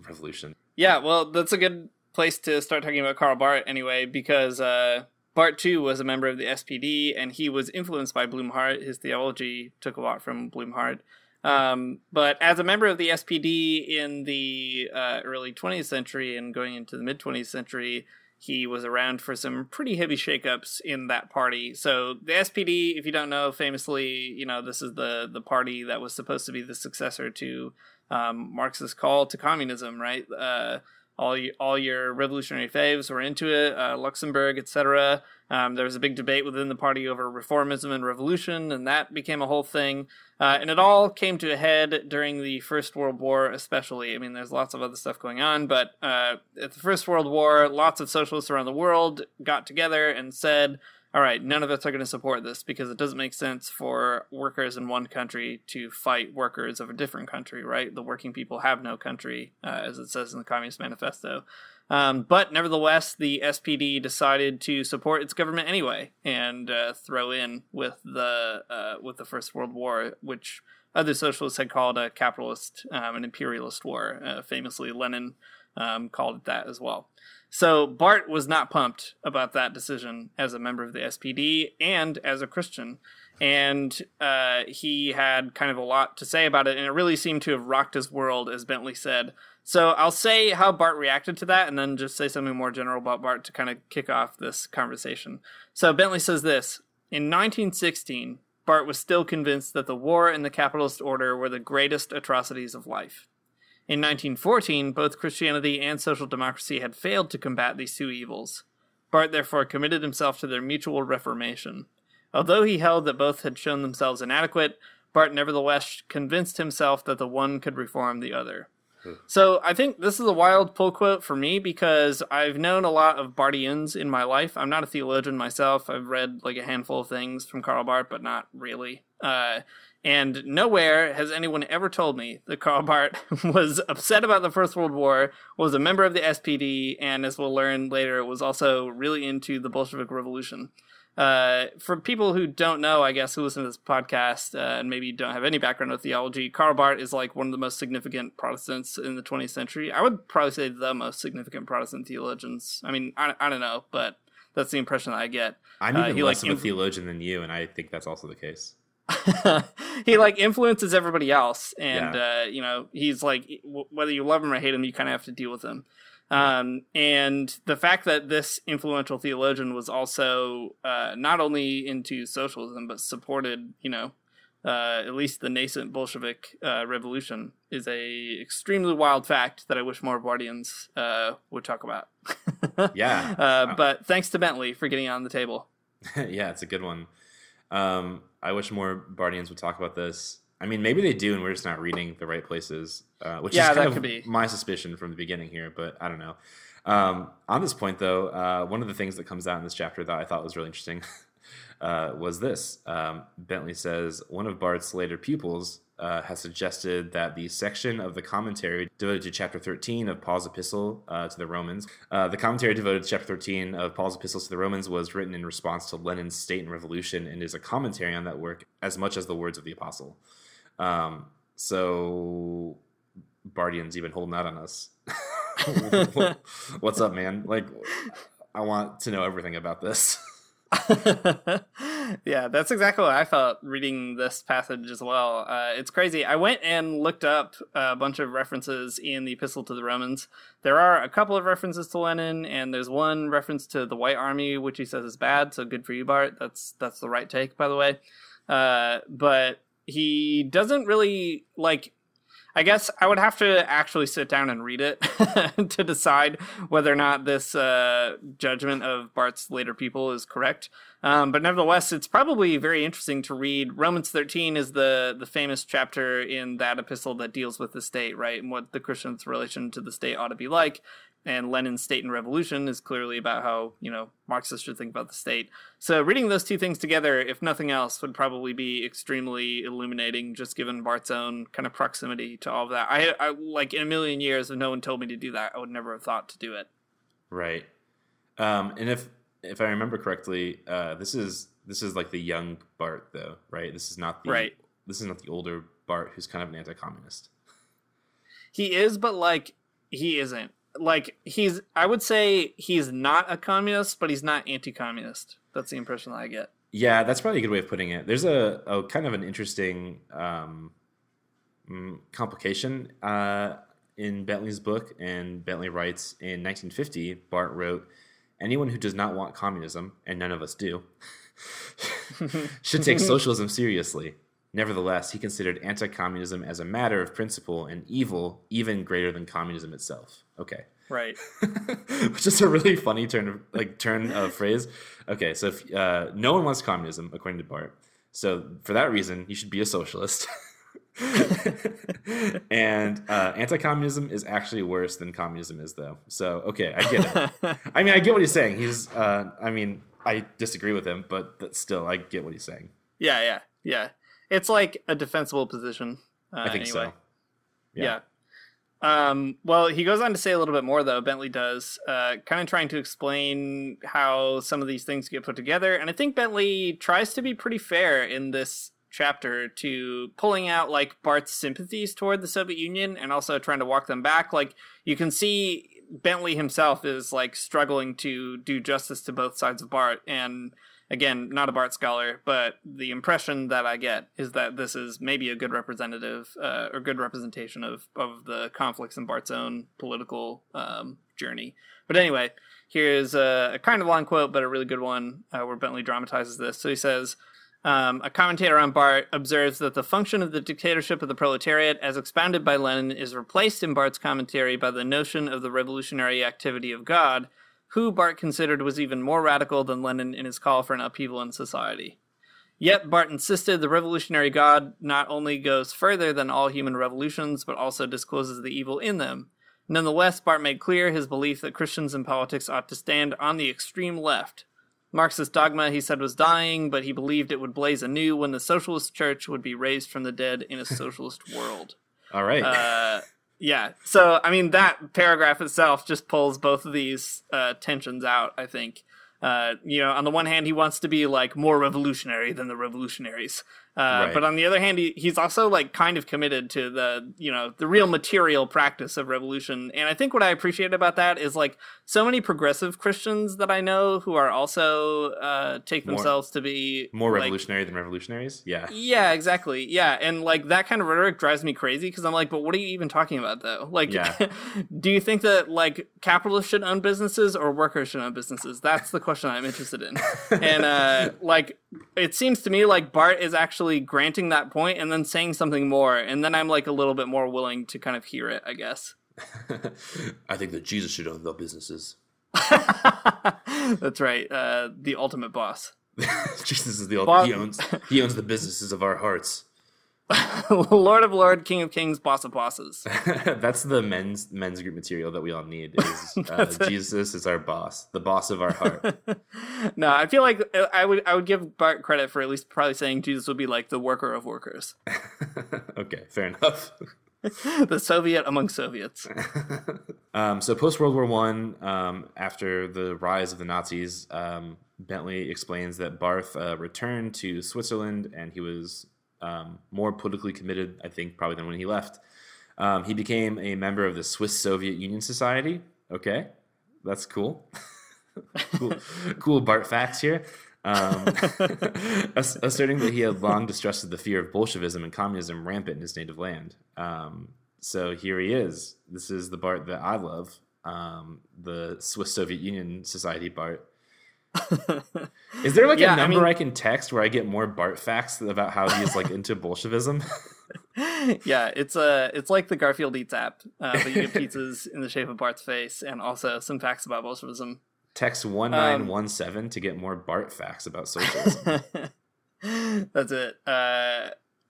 revolution. Yeah, well, that's a good place to start talking about Karl Barth anyway, because uh, Barth too was a member of the SPD, and he was influenced by Blumhardt. His theology took a lot from Blumhardt. Um, but as a member of the SPD in the uh, early 20th century and going into the mid 20th century, he was around for some pretty heavy shakeups in that party. So the SPD, if you don't know, famously, you know, this is the the party that was supposed to be the successor to um, Marx's call to communism, right? Uh, all you, all your revolutionary faves were into it, uh, Luxemburg, etc. Um, there was a big debate within the party over reformism and revolution, and that became a whole thing. Uh, and it all came to a head during the First World War, especially. I mean, there's lots of other stuff going on, but uh, at the First World War, lots of socialists around the world got together and said, all right, none of us are going to support this because it doesn't make sense for workers in one country to fight workers of a different country, right? The working people have no country, uh, as it says in the Communist Manifesto. Um, but nevertheless, the SPD decided to support its government anyway and uh, throw in with the uh, with the First World War, which other socialists had called a capitalist, um, an imperialist war. Uh, famously, Lenin um, called it that as well. So Barth was not pumped about that decision as a member of the SPD and as a Christian. And uh, he had kind of a lot to say about it, and it really seemed to have rocked his world, as Bentley said. So I'll say how Barth reacted to that, and then just say something more general about Barth to kind of kick off this conversation. So Bentley says this In 1916, Barth was still convinced that the war and the capitalist order were the greatest atrocities of life. In 1914, both Christianity and social democracy had failed to combat these two evils. Barth therefore committed himself to their mutual reformation. Although he held that both had shown themselves inadequate, Barth nevertheless convinced himself that the one could reform the other. So I think this is a wild pull quote for me because I've known a lot of Barthians in my life. I'm not a theologian myself. I've read like a handful of things from Karl Barth, but not really. Uh, and nowhere has anyone ever told me that Karl Barth (laughs) was upset about the First World War, was a member of the SPD, and as we'll learn later, was also really into the Bolshevik Revolution. Uh, for people who don't know, I guess, who listen to this podcast uh, and maybe don't have any background with theology, Karl Barth is like one of the most significant Protestants in the 20th century. I would probably say the most significant Protestant theologians. I mean, I, I don't know, but that's the impression that I get. I'm Uh, even he, less like, of a theologian than you, and I think that's also the case. (laughs) he like influences everybody else and Yeah. uh you know he's like w- whether you love him or hate him you kind of have to deal with him um and the fact that this influential theologian was also uh not only into socialism but supported you know uh, at least the nascent Bolshevik uh, revolution is a extremely wild fact that I wish more Barthians uh, would talk about. (laughs) Yeah. uh, but thanks to Bentley for getting on the table. (laughs) yeah, it's a good one. Um, I wish more Barthians would talk about this. I mean, maybe they do, and we're just not reading the right places, uh, which Yeah, is kind that of could be. my suspicion from the beginning here. But I don't know. Um, on this point, though, uh, one of the things that comes out in this chapter that I thought was really interesting (laughs) uh, was this. Um, Bentley says one of Barth's later pupils uh, has suggested that the section of the commentary devoted to chapter 13 of Paul's epistle uh, to the Romans, uh, the commentary devoted to chapter 13 of Paul's epistles to the Romans was written in response to Lenin's State and Revolution and is a commentary on that work as much as the words of the apostle. Um, so Barthian's even holding out on us. (laughs) What's up, man? Like, I want to know everything about this. (laughs) yeah, that's exactly what I felt reading this passage as well. Uh, it's crazy. I went and looked up a bunch of references in the Epistle to the Romans. There are a couple of references to Lenin, and there's one reference to the White Army, which he says is bad. So good for you, Barth. That's that's the right take, by the way. Uh, but he doesn't really like I guess I would have to actually sit down and read it (laughs) to decide whether or not this uh, judgment of Barth's later people is correct. Um, but nevertheless, it's probably very interesting to read. Romans 13 is the, the famous chapter in that epistle that deals with the state, right? And what the Christian's relation to the state ought to be like. And Lenin's State and Revolution is clearly about how, you know, Marxists should think about the state. So reading those two things together, if nothing else, would probably be extremely illuminating, just given Barth's own kind of proximity to all of that. I, I like in a million years, if no one told me to do that, I would never have thought to do it. Right. Um, and if if I remember correctly, uh, this is this is like the young Barth though, right? This is not the Right. This is not the older Barth who's kind of an anti-communist. He is, but like he isn't. Like he's, I would say he's not a communist, but he's not anti-communist. That's the impression that I get. Yeah, that's probably a good way of putting it. There's a, a kind of an interesting um, mm, complication uh, in Bentley's book, and Bentley writes in 1950, Barth wrote, "Anyone who does not want communism, and none of us do, (laughs) (laughs) should take socialism seriously." Nevertheless, he considered anti-communism as a matter of principle an evil even greater than communism itself. Okay, Right. (laughs) which is a really funny turn of like turn of phrase. Okay, so if uh, no one wants communism, according to Barth, so for that reason, you should be a socialist. (laughs) and uh, anti-communism is actually worse than communism is, though. So okay, I get it. (laughs) I mean, I get what he's saying. He's, uh, I mean, I disagree with him, but still, I get what he's saying. Yeah, yeah, yeah. It's like a defensible position. Uh, I think anyway. so. Yeah. Um, well, he goes on to say a little bit more, though. Bentley does, uh, kind of trying to explain how some of these things get put together. And I think Bentley tries to be pretty fair in this chapter to pulling out like Barth's sympathies toward the Soviet Union and also trying to walk them back. Like you can see Bentley himself is like struggling to do justice to both sides of Barth and again, not a Barth scholar, but the impression that I get is that this is maybe a good representative uh, or good representation of, of the conflicts in Barth's own political um, journey. But anyway, here's a, a, kind of long quote, but a really good one uh, where Bentley dramatizes this. So he says, um, a commentator on Barth observes that the function of the dictatorship of the proletariat, as expounded by Lenin, is replaced in Barth's commentary by the notion of the revolutionary activity of God, who Barth considered was even more radical than Lenin in his call for an upheaval in society. Yet Barth insisted the revolutionary God not only goes further than all human revolutions, but also discloses the evil in them. Nonetheless, Barth made clear his belief that Christians in politics ought to stand on the extreme left. Marxist dogma, he said, was dying, but he believed it would blaze anew when the socialist church would be raised from the dead in a socialist world. All right. Uh, yeah. So, I mean, that paragraph itself just pulls both of these uh, tensions out, I think. Uh, you know, on the one hand, he wants to be like more revolutionary than the revolutionaries. Uh, Right. But on the other hand, he, he's also like kind of committed to the, you know, the real material practice of revolution. And I think what I appreciate about that is like so many progressive Christians that I know who are also uh, take More- themselves to be More like, revolutionary than revolutionaries? Yeah. yeah, exactly. Yeah, and like that kind of rhetoric drives me crazy because I'm like, but what are you even talking about though? Like, Yeah. (laughs) do you think that like capitalists should own businesses or workers should own businesses? That's the question I'm interested in. (laughs) and uh, like, it seems to me like Barth is actually granting that point and then saying something more, and then I'm like a little bit more willing to kind of hear it. I guess. (laughs) I think that Jesus should own the businesses. (laughs) That's right. Uh, the ultimate boss. (laughs) Jesus is the ultimate. He owns he owns the businesses of our hearts. (laughs) Lord of Lord, King of Kings, Boss of Bosses. (laughs) That's the men's men's group material that we all need. Is (laughs) uh, Jesus is our boss, the boss of our heart. no, I feel like uh, I would I would give Barth credit for at least probably saying Jesus would be like the worker of workers, okay, fair enough. the Soviet among Soviets. Um, so post World War One, um, after the rise of the Nazis, um, Bentley explains that Barth uh, returned to Switzerland and he was um, more politically committed, I think, probably than when he left. Um, he became a member of the Swiss Soviet Union Society. Okay, that's cool. (laughs) cool, cool Barth facts here. Um, (laughs) asserting that he had long distrusted the fear of Bolshevism and communism rampant in his native land. Um, so here he is. This is the Barth that I love, um, the Swiss Soviet Union Society Barth. Is there like Yeah, I a number I, mean- can text where I get more Barth facts about how he's like into Bolshevism? (laughs) yeah, it's uh, it's like the Garfield Eats app, uh, but you get pizzas in the shape of Barth's face and also some facts about Bolshevism. Text one nine one seven to get more Barth facts about socialism. (laughs) That's it. Uh,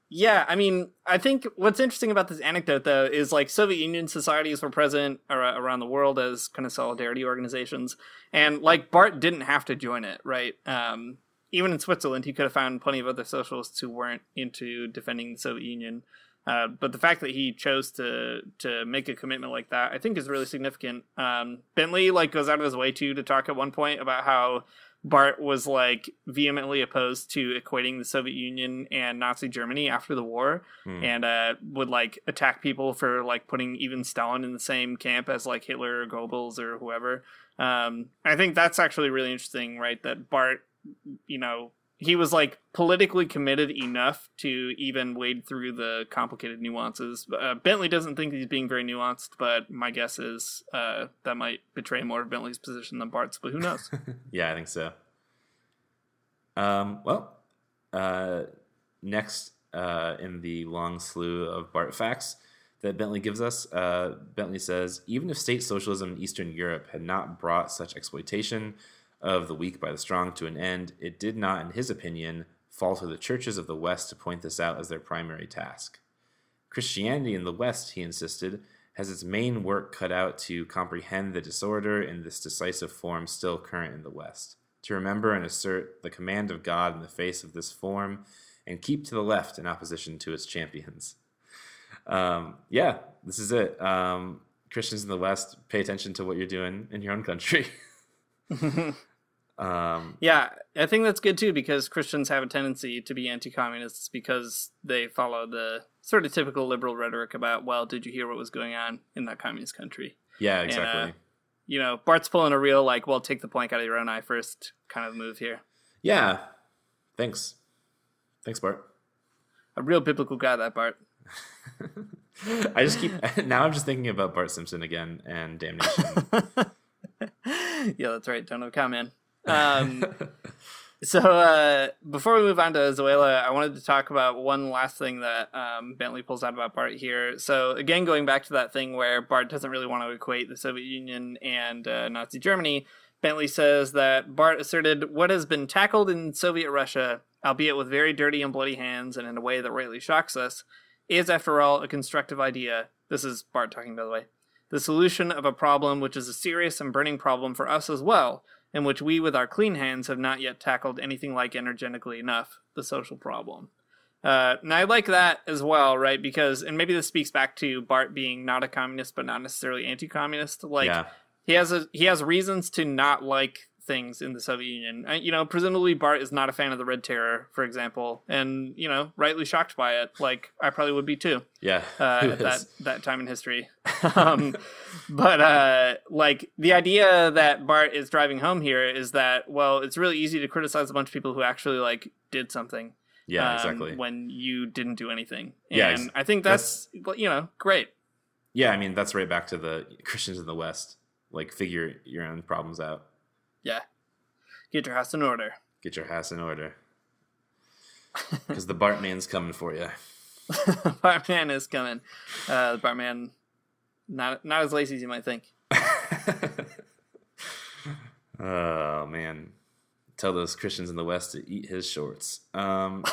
yeah, I mean, I think what's interesting about this anecdote, though, is like Soviet Union societies were present ar- around the world as kind of solidarity organizations, and like Barth didn't have to join it, right? Um, even in Switzerland, he could have found plenty of other socialists who weren't into defending the Soviet Union. Uh, but the fact that he chose to to make a commitment like that, I think, is really significant. Um, Bentley like goes out of his way too to talk at one point about how Barth was like vehemently opposed to equating the Soviet Union and Nazi Germany after the war, Hmm. and uh, would like attack people for like putting even Stalin in the same camp as like Hitler or Goebbels or whoever. Um, I think that's actually really interesting, right? That Barth, you know, he was like politically committed enough to even wade through the complicated nuances. Uh, Bentley doesn't think he's being very nuanced, but my guess is uh, that might betray more of Bentley's position than Barth's. But who knows? (laughs) yeah, I think so. Um, well, uh, next uh, in the long slew of Barth facts, that Bentley gives us. Uh, Bentley says even if state socialism in Eastern Europe had not brought such exploitation of the weak by the strong to an end, it did not, in his opinion, fall to the churches of the West to point this out as their primary task. Christianity in the West, he insisted, has its main work cut out to comprehend the disorder in this decisive form still current in the West, to remember and assert the command of God in the face of this form, and keep to the left in opposition to its champions. Um, yeah, this is it. Um, Christians in the West, pay attention to what you're doing in your own country. (laughs) um, yeah, I think that's good too because Christians have a tendency to be anti-communists because they follow the sort of typical liberal rhetoric about, well, did you hear what was going on in that communist country? Yeah, exactly. And, uh, you know, Barth's pulling a real like, well, take the plank out of your own eye first kind of move here. Yeah. Thanks. Thanks, Barth. A real biblical guy, that Barth. (laughs) I just keep (laughs) now. I'm just thinking about Bart Simpson again and Damnation. (laughs) yeah, that's right. Don't have comment. Um, (laughs) so uh, before we move on to Sölle, I wanted to talk about one last thing that um, Bentley pulls out about Barth here. So again, going back to that thing where Barth doesn't really want to equate the Soviet Union and uh, Nazi Germany. Bentley says that Barth asserted what has been tackled in Soviet Russia, albeit with very dirty and bloody hands and in a way that rightly shocks us, is, after all, a constructive idea. This is Barth talking, by the way. The solution of a problem which is a serious and burning problem for us as well, in which we, with our clean hands, have not yet tackled anything like energetically enough the social problem. Uh, and I like that as well, right? Because, and maybe this speaks back to Barth being not a communist, but not necessarily anti-communist. Like, yeah. he has a he has reasons to not like things in the Soviet Union. Uh, you know, presumably Barth is not a fan of the Red Terror, for example, and you know, rightly shocked by it. Like I probably would be too. Yeah, uh, (laughs) at that that time in history. (laughs) um, but uh, like the idea that Barth is driving home here is that well, it's really easy to criticize a bunch of people who actually like did something. Yeah, um, exactly. When you didn't do anything. And Yeah, ex- I think that's, you know great. Yeah, I mean that's right back to the Christians in the West. Like figure your own problems out. Yeah, get your house in order. Get your house in order. (laughs) Because the Bartman's coming for you. (laughs) Bartman is coming. Uh, the Bartman, not not as lazy as you might think. (laughs) oh man, tell those Christians in the West to eat his shorts. Um,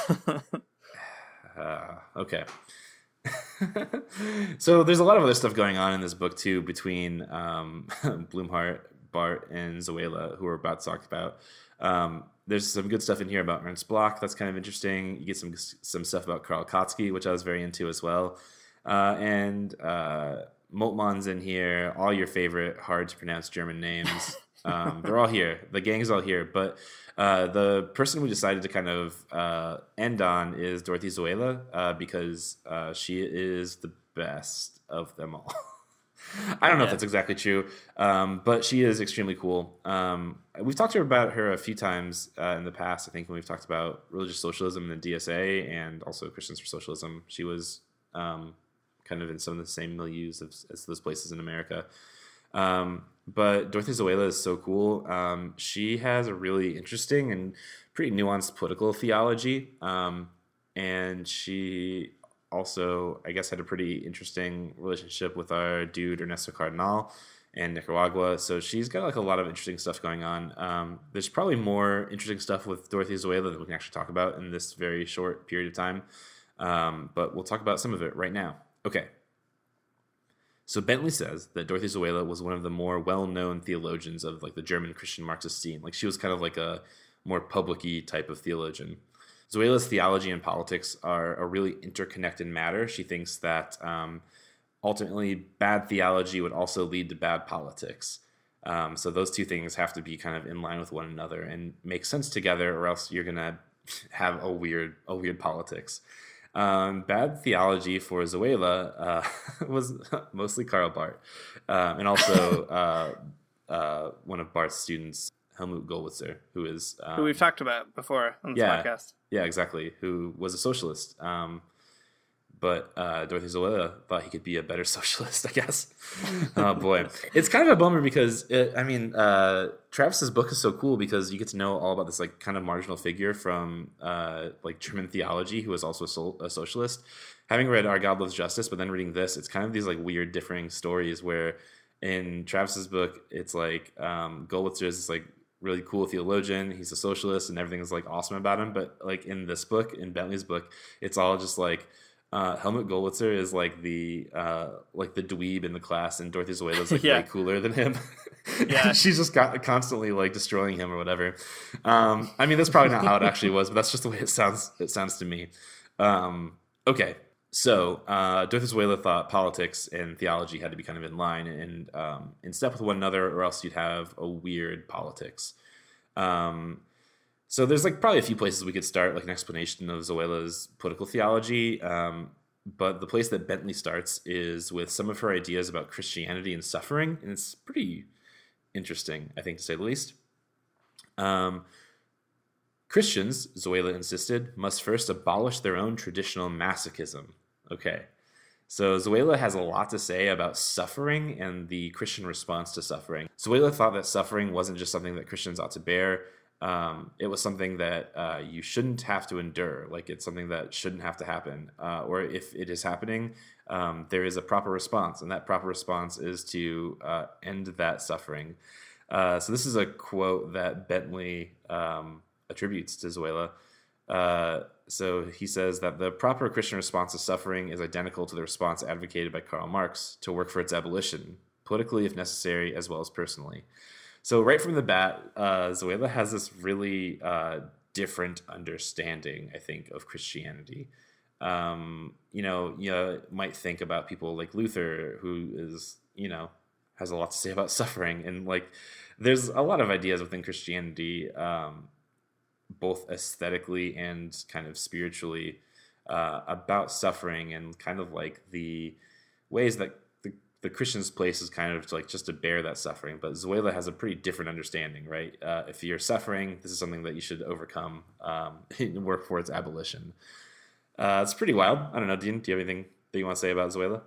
uh, okay. so there's a lot of other stuff going on in this book too between um, Blumhardt, Barth, and Sölle, who we're about to talk about. Um, there's some good stuff in here about Ernst Bloch. That's kind of interesting. You get some some stuff about Karl Kautsky, which I was very into as well. Uh, and uh, Moltmann's in here. All your favorite hard to pronounce German names. (laughs) Um, they're all here. The gang's all here. But uh, the person we decided to kind of uh, end on is Dorothy Sölle uh, because uh, she is the best of them all. (laughs) I don't know if that's exactly true, um, but she is extremely cool. Um, we've talked to her about her a few times uh, in the past. I think when we've talked about religious socialism and the DSA, and also Christians for Socialism, she was um, kind of in some of the same milieus as, as those places in America. Um, but Dorothy Sölle is so cool. Um, she has a really interesting and pretty nuanced political theology, um, and she also, I guess, had a pretty interesting relationship with our dude Ernesto Cardenal and Nicaragua. So she's got like a lot of interesting stuff going on. Um, there's probably more interesting stuff with Dorothy Sölle that we can actually talk about in this very short period of time. Um, but we'll talk about some of it right now. Okay. So Bentley says that Dorothy Sölle was one of the more well-known theologians of like the German Christian Marxist scene. Like she was kind of like a more public-y type of theologian. Sölle's theology and politics are a really interconnected matter. She thinks that um, ultimately bad theology would also lead to bad politics. Um, so those two things have to be kind of in line with one another and make sense together, or else you're gonna (laughs) have a weird, a weird politics. Um, bad theology for Sölle uh, (laughs) was mostly Karl Barth, uh, and also uh, uh, one of Barth's students, Helmut Gollwitzer, who is um, Who we've talked about before on this yeah, podcast. yeah, exactly, who was a socialist. Um, but uh, Dorothy Sölle thought he could be a better (laughs) socialist, I guess. (laughs) oh boy, it's kind of a bummer because it, I mean, uh, Travis's book is so cool because you get to know all about this like kind of marginal figure from uh, like German theology who was also a, sol- a socialist. Having read Our God Loves Justice, but then reading this, it's kind of these like weird differing stories where in Travis's book, it's like um, Gollwitzer is this like really cool theologian. He's a socialist, and everything is like awesome about him. But like in this book, in Bentley's book, it's all just like uh, Helmut Gollwitzer is like the uh, like the dweeb in the class, and Dorothy Sölle's (laughs) like Yeah. way cooler than him. (laughs) Yeah. she's just got constantly like destroying him or whatever. Um, I mean, that's probably not how it actually was, but that's just the way it sounds. It sounds to me. Um, okay, so uh, Sölle thought politics and theology had to be kind of in line and um, in step with one another, or else you'd have a weird politics. Um, so there's like probably a few places we could start, like an explanation of Sölle's political theology. Um, but the place that Bentley starts is with some of her ideas about Christianity and suffering, and it's pretty interesting, I think, to say the least. Um, Christians, Sölle insisted, must first abolish their own traditional masochism. Okay. So Sölle has a lot to say about suffering and the Christian response to suffering. Sölle thought that suffering wasn't just something that Christians ought to bear. Um, it was something that uh, you shouldn't have to endure. Like it's something that shouldn't have to happen. Uh, or if it is happening, um, there is a proper response, and that proper response is to uh, end that suffering. Uh, so this is a quote that Bentley um, attributes to Sölle. Uh, so he says that the proper Christian response to suffering is identical to the response advocated by Karl Marx to work for its abolition, politically if necessary, as well as personally. So right from the bat, uh, Sölle has this really uh, different understanding, I think, of Christianity. Um, you know, you might think about people like Luther, who is, you know, has a lot to say about suffering, and like, there's a lot of ideas within Christianity, um, both aesthetically and kind of spiritually, uh, about suffering and kind of like the ways that the, the Christian's place is kind of like just to bear that suffering. But Sölle has a pretty different understanding, right? Uh, if you're suffering, this is something that you should overcome um, (laughs) and work for its abolition. Uh, it's pretty wild. I don't know, Dean. Do you have anything that you want to say about Sölle?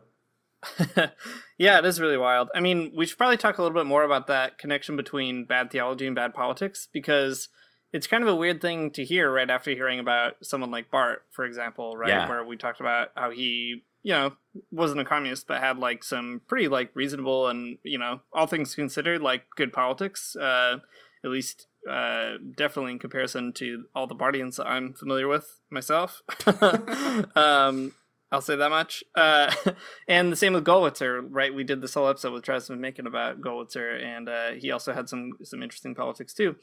(laughs) yeah, it is really wild. I mean, we should probably talk a little bit more about that connection between bad theology and bad politics because it's kind of a weird thing to hear right after hearing about someone like Barth, for example, right? Yeah. Where we talked about how he, you know, wasn't a communist but had like some pretty like reasonable and, you know, all things considered, like good politics, uh, at least uh, definitely in comparison to all the Barthians that I'm familiar with myself. (laughs) um, I'll say that much. Uh, (laughs) and the same with Gollwitzer, right? We did this whole episode with Travis McMaken about Gollwitzer, and uh, he also had some some interesting politics too.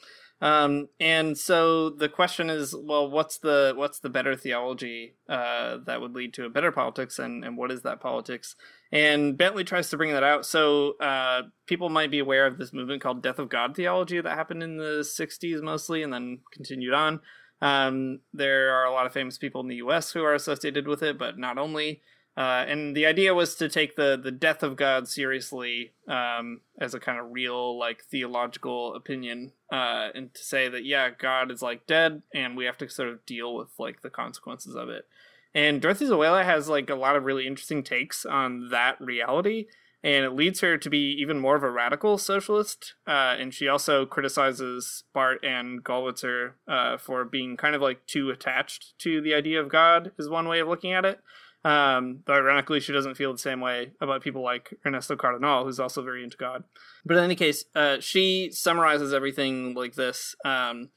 Um, and so the question is, well, what's the what's the better theology uh, that would lead to a better politics, and and what is that politics? And Bentley tries to bring that out. So uh, people might be aware of this movement called Death of God theology that happened in the '60s mostly, and then continued on. Um, there are a lot of famous people in the U.S. who are associated with it, but not only. Uh, and the idea was to take the the death of God seriously um, as a kind of real like theological opinion, uh, and to say that yeah, God is like dead, and we have to sort of deal with like the consequences of it. And Dorothy Sölle has like a lot of really interesting takes on that reality, and it leads her to be even more of a radical socialist. Uh, and she also criticizes Barth and Gollwitzer uh, for being kind of like too attached to the idea of God, is one way of looking at it. Um, but ironically, she doesn't feel the same way about people like Ernesto Cardenal, who's also very into God. But in any case, uh, she summarizes everything like this. Um,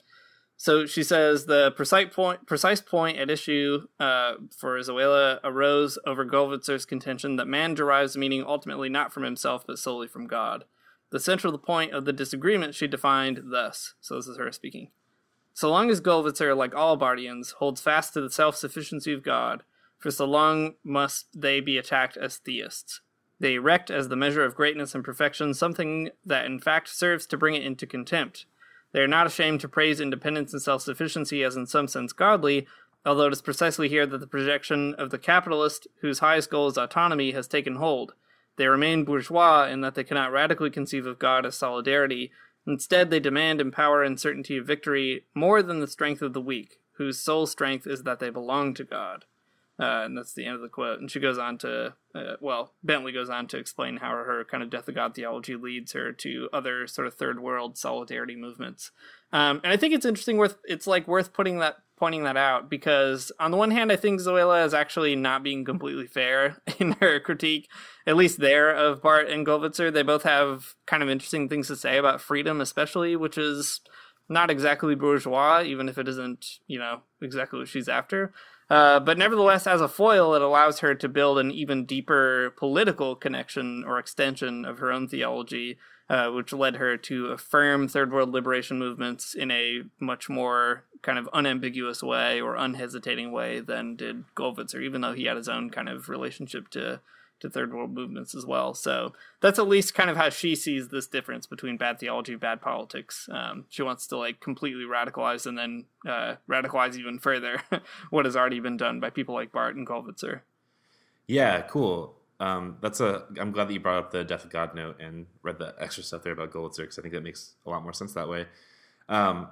so she says the precise point, precise point at issue uh, for Sölle arose over Gollwitzer's contention that man derives meaning ultimately not from himself but solely from God. The central point of the disagreement she defined thus. So this is her speaking. So long as Gollwitzer, like all Barthians, holds fast to the self-sufficiency of God, for so long must they be attacked as theists. They erect as the measure of greatness and perfection something that in fact serves to bring it into contempt. They are not ashamed to praise independence and self sufficiency as in some sense godly, although it is precisely here that the projection of the capitalist, whose highest goal is autonomy, has taken hold. They remain bourgeois in that they cannot radically conceive of God as solidarity. Instead, they demand in power and certainty of victory more than the strength of the weak, whose sole strength is that they belong to God. Uh, and that's the end of the quote. And she goes on to, uh, well, Bentley goes on to explain how her kind of death of God theology leads her to other sort of third world solidarity movements. Um, and I think it's interesting. Worth it's like worth putting that pointing that out because on the one hand, I think Sölle is actually not being completely fair (laughs) in her critique, at least there of Barth and Gollwitzer. They both have kind of interesting things to say about freedom, especially, which is not exactly bourgeois, even if it isn't, you know, exactly what she's after. Uh, but nevertheless, as a foil, it allows her to build an even deeper political connection or extension of her own theology, uh, which led her to affirm third world liberation movements in a much more kind of unambiguous way or unhesitating way than did Gollwitzer, even though he had his own kind of relationship to to third world movements as well. So that's at least kind of how she sees this difference between bad theology, and bad politics. Um, she wants to like completely radicalize and then uh, radicalize even further (laughs) what has already been done by people like Barth and Gollwitzer. Yeah, cool. Um, that's a. I'm glad that you brought up the Death of God note and read the extra stuff there about Gollwitzer because I think that makes a lot more sense that way. Um,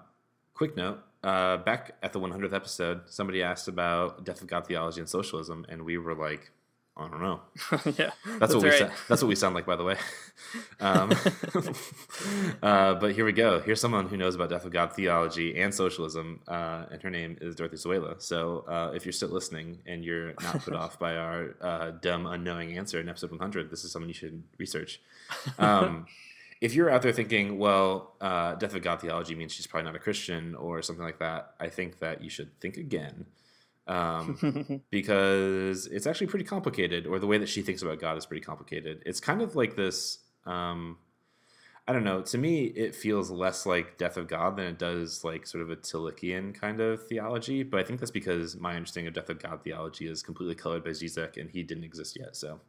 quick note: uh, back at the 100th episode, somebody asked about Death of God theology and socialism, and we were like, I don't know. (laughs) yeah, that's, that's what we sa- that's what we sound like, by the way. (laughs) Um, (laughs) uh, but here we go. Here's someone who knows about Death of God theology and socialism, uh, and her name is Dorothy Sölle. So uh, if you're still listening and you're not put off by our uh, dumb, unknowing answer in episode 100, this is someone you should research. Um, if you're out there thinking, well, uh, Death of God theology means she's probably not a Christian or something like that, I think that you should think again um, (laughs) because it's actually pretty complicated, or the way that she thinks about God is pretty complicated. It's kind of like this. Um, I don't know. To me, it feels less like Death of God than it does like sort of a Tillichian kind of theology. But I think that's because my understanding of Death of God theology is completely colored by Zizek, and he didn't exist yet. So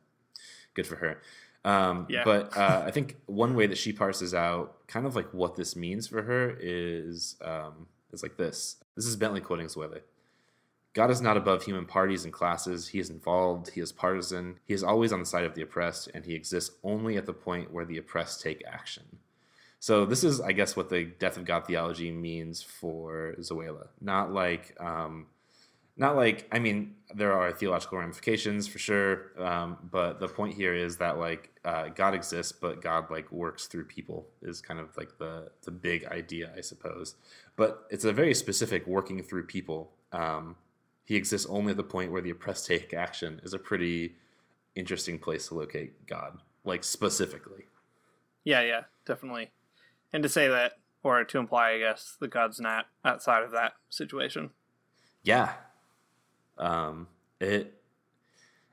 good for her. Um, Yeah. But uh, (laughs) I think one way that she parses out kind of like what this means for her is um, is like this. This is Bentley quoting Sölle. God is not above human parties and classes. He is involved. He is partisan. He is always on the side of the oppressed, and he exists only at the point where the oppressed take action. So this is, I guess, what the death of God theology means for Sölle. Not like, um, not like. I mean, there are theological ramifications for sure, um, but the point here is that like uh, God exists, but God like works through people is kind of like the the big idea, I suppose. But it's a very specific working through people. Um, he exists only at the point where the oppressed take action is a pretty interesting place to locate God, like specifically. Yeah, yeah, definitely. And to say that, or to imply, I guess, that God's not outside of that situation. Yeah. Um, it.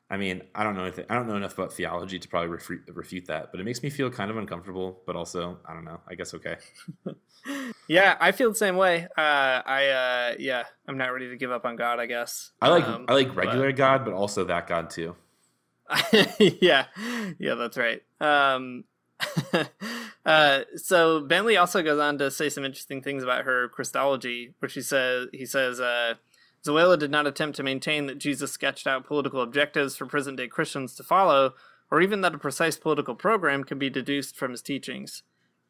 I mean, I don't know anything. I don't know enough about theology to probably refute, refute that, but it makes me feel kind of uncomfortable. But also, I don't know. I guess okay. (laughs) Yeah, I feel the same way. Uh, I, uh, yeah, I'm not ready to give up on God. I guess. I like Um, I like but- regular God, but also that God too. (laughs) yeah, yeah, that's right. Um, (laughs) uh, so Bentley also goes on to say some interesting things about her Christology, where she says he says uh, Sölle did not attempt to maintain that Jesus sketched out political objectives for present day Christians to follow, or even that a precise political program can be deduced from his teachings.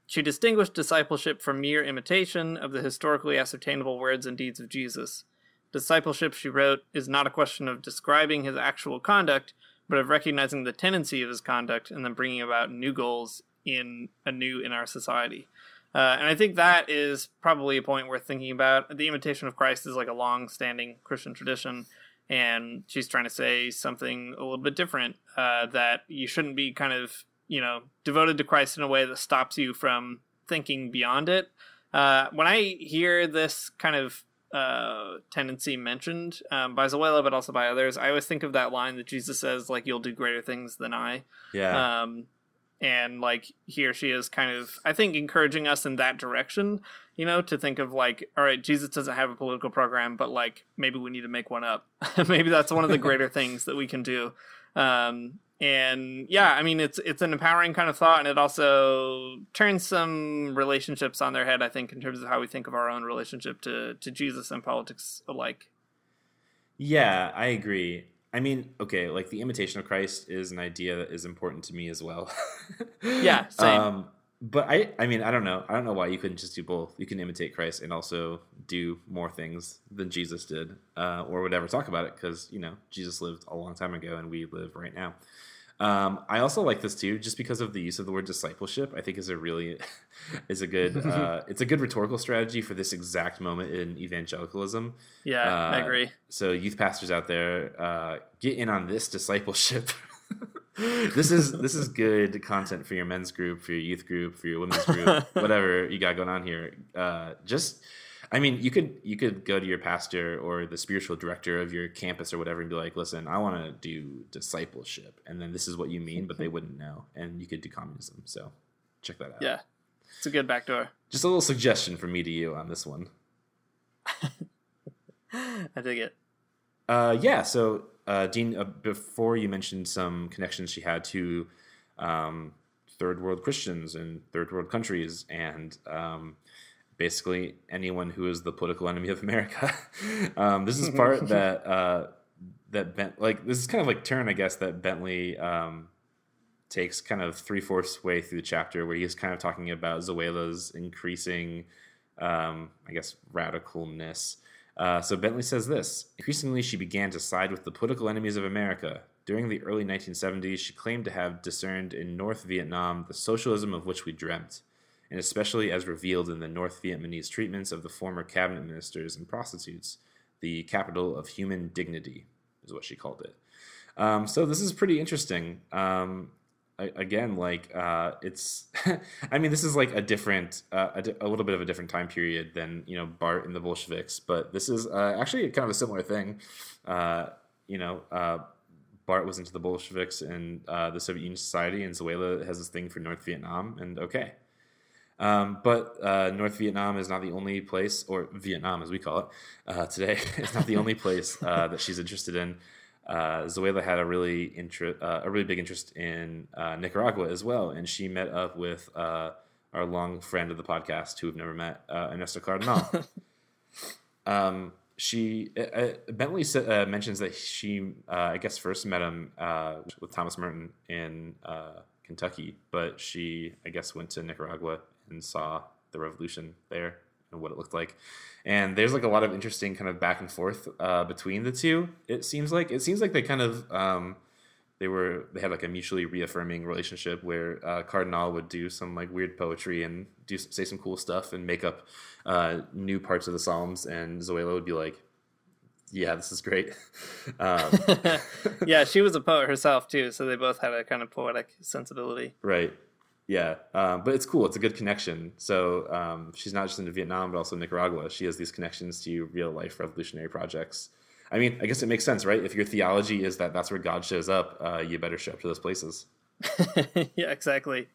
She distinguished discipleship from mere imitation of the historically ascertainable words and deeds of Jesus. Discipleship, she wrote, is not a question of describing his actual conduct, but of recognizing the tendency of his conduct and then bringing about new goals in anew in our society. Uh, and I think that is probably a point worth thinking about. The imitation of Christ is like a long-standing Christian tradition, and she's trying to say something a little bit different. Uh, that you shouldn't be kind of you know devoted to Christ in a way that stops you from thinking beyond it. Uh, when I hear this kind of uh, tendency mentioned um, by Sölle, but also by others, I always think of that line that Jesus says, like, "You'll do greater things than I." Yeah. Um, and like here she is kind of, I think, encouraging us in that direction. You know, to think of like, all right, Jesus doesn't have a political program, but like maybe we need to make one up. (laughs) maybe that's one of the greater (laughs) things that we can do. Um, and yeah, I mean, it's it's an empowering kind of thought, and it also turns some relationships on their head. I think in terms of how we think of our own relationship to to Jesus and politics alike. Yeah, I agree. I mean, okay, like the imitation of Christ is an idea that is important to me as well. (laughs) Yeah, same. Um, but I, I mean, I don't know. I don't know why you couldn't just do both. You can imitate Christ and also do more things than Jesus did, uh, or whatever. Talk about it because you know Jesus lived a long time ago, and we live right now. Um, I also like this too, just because of the use of the word discipleship. I think is a really (laughs) is a good (laughs) uh, it's a good rhetorical strategy for this exact moment in evangelicalism. Yeah, Uh, I agree. So youth pastors out there, uh, get in on this discipleship. (laughs) this is this is good content for your men's group, for your youth group, for your women's group, (laughs) whatever you got going on here. Uh, just, I mean, you could you could go to your pastor or the spiritual director of your campus or whatever and be like, listen, I want to do discipleship, and then this is what you mean, but they wouldn't know, and you could do communism. So check that out. Yeah, it's a good backdoor. Just a little suggestion from me to you on this one. (laughs) I dig it. Uh, yeah. So, uh, Dean, uh, before you mentioned some connections she had to um, third world Christians in third world countries, and um, basically anyone who is the political enemy of America. (laughs) um, this is part (laughs) that uh, that Bent like this is kind of like turn, I guess, that Bentley um, takes kind of three fourths way through the chapter, where he's kind of talking about Sölle's increasing, um, I guess, radicalness. Uh, so Bentley says this Increasingly, she began to side with the political enemies of America. During the early 1970s, she claimed to have discerned in North Vietnam the socialism of which we dreamt, and especially as revealed in the North Vietnamese treatments of the former cabinet ministers and prostitutes, the capital of human dignity, is what she called it. Um, so this is pretty interesting. Um, again, like uh, it's, (laughs) I mean, this is like a different, uh, a, di- a little bit of a different time period than you know Barth and the Bolsheviks, but this is uh, actually kind of a similar thing. Uh, you know, uh, Barth was into the Bolsheviks and uh, the Soviet Union Society, and Sölle has this thing for North Vietnam, and okay. Um, but uh, North Vietnam is not the only place, or Vietnam as we call it uh, today, (laughs) is not the only place uh, that she's interested in. Uh, Sölle had a really inter- uh, a really big interest in uh, Nicaragua as well, and she met up with uh, our long friend of the podcast, who we've never met, uh, Ernesto Cardenal. (laughs) um, she uh, Bentley sa- uh, mentions that she, uh, I guess, first met him uh, with Thomas Merton in uh, Kentucky, but she, I guess, went to Nicaragua and saw the revolution there and what it looked like. And there's like a lot of interesting kind of back and forth uh, between the two. It seems like it seems like they kind of um, they were they had like a mutually reaffirming relationship where uh, Cardenal would do some like weird poetry and do say some cool stuff and make up uh, new parts of the Psalms, and Sölle would be like, "Yeah, this is great." (laughs) um, (laughs) yeah, she was a poet herself too, so they both had a kind of poetic sensibility. Right. Yeah. Um, but it's cool. It's a good connection. So um, she's not just into Vietnam, but also Nicaragua. She has these connections to real life revolutionary projects. I mean, I guess it makes sense, right? If your theology is that that's where God shows up, uh, you better show up to those places. (laughs) yeah, exactly.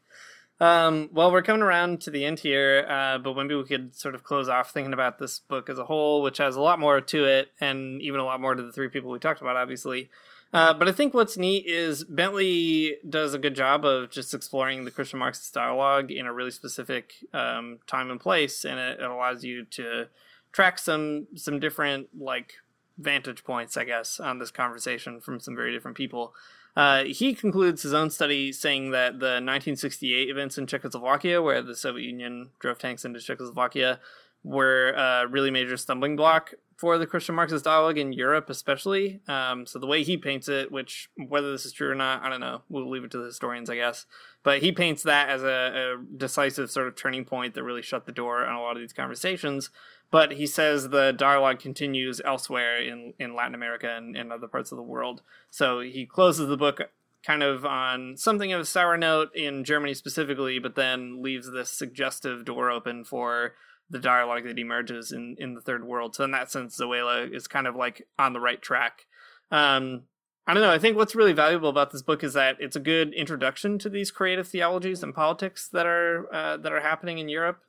Um, well, we're coming around to the end here, uh, but maybe we could sort of close off thinking about this book as a whole, which has a lot more to it, and even a lot more to the three people we talked about, obviously. Uh, but I think what's neat is Bentley does a good job of just exploring the Christian Marxist dialogue in a really specific um, time and place, and it, it allows you to track some some different like vantage points, I guess, on this conversation from some very different people. Uh, he concludes his own study saying that the 1968 events in Czechoslovakia, where the Soviet Union drove tanks into Czechoslovakia, were a really major stumbling block for the Christian Marxist dialogue in Europe, especially. Um, so the way he paints it, which whether this is true or not, I don't know. We'll leave it to the historians, I guess. But he paints that as a, a decisive sort of turning point that really shut the door on a lot of these conversations. But he says the dialogue continues elsewhere in, in Latin America and, and other parts of the world. So he closes the book kind of on something of a sour note in Germany specifically, but then leaves this suggestive door open for the dialogue that emerges in, in the third world. So in that sense, Sölle is kind of like on the right track. Um, I don't know. I think what's really valuable about this book is that it's a good introduction to these creative theologies and politics that are uh, that are happening in Europe.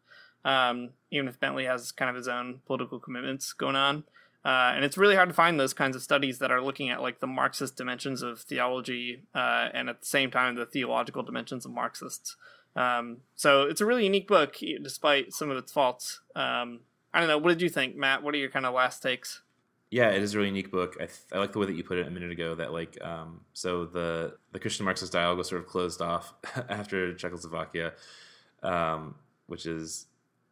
Um, even if Bentley has kind of his own political commitments going on, uh, and it's really hard to find those kinds of studies that are looking at like the Marxist dimensions of theology uh, and at the same time the theological dimensions of Marxists. Um, so it's a really unique book, despite some of its faults. Um, I don't know. What did you think, Matt? What are your kind of last takes? Yeah, it is a really unique book. I, th- I like the way that you put it a minute ago. That like, um, so the the Christian Marxist dialogue was sort of closed off (laughs) after Czechoslovakia. um, which is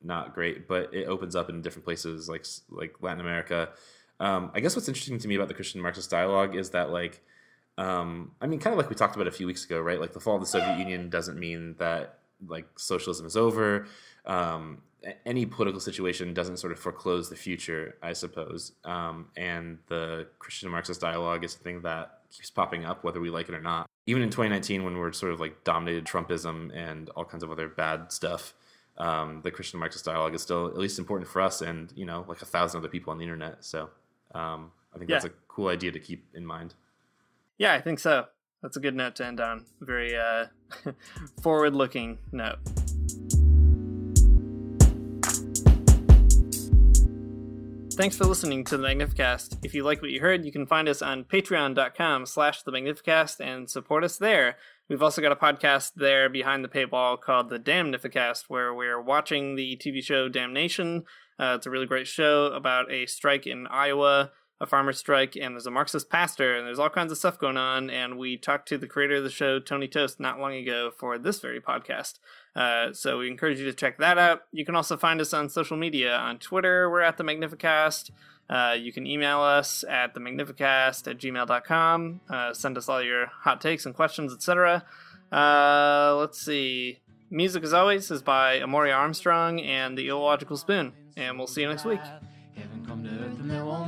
not great. But it opens up in different places like like Latin America. Um, I guess what's interesting to me about the Christian Marxist dialogue is that like um, I mean, kind of like we talked about a few weeks ago, right? Like the fall of the Soviet Union doesn't mean that like socialism is over. Um, any political situation doesn't sort of foreclose the future, I suppose. Um, and the Christian Marxist dialogue is something that keeps popping up, whether we like it or not. Even in 2019, when we're sort of like dominated Trumpism and all kinds of other bad stuff, um, the Christian Marxist dialogue is still at least important for us and you know like a thousand other people on the internet. So um, I think Yeah. that's a cool idea to keep in mind. Yeah, I think so. That's a good note to end on. Very uh, (laughs) forward-looking note. Thanks for listening to the Magnificast. If you like what you heard, you can find us on patreon.com slash the Magnificast and support us there. We've also got a podcast there behind the paywall called the Damnificast, where we're watching the TV show Damnation. Uh, it's a really great show about a strike in Iowa, a farmer strike, and there's a Marxist pastor, and there's all kinds of stuff going on. And we talked to the creator of the show, Tony Toast, not long ago for this very podcast. Uh, so we encourage you to check that out. You can also find us on social media. On Twitter, we're at the Magnificast. Uh, you can email us at the Magnificast at gmail.com. Uh, send us all your hot takes and questions, etc. Uh, let's see. Music, as always, is by Amaryah Armstrong and the Illogical Spoon. And we'll see you next week.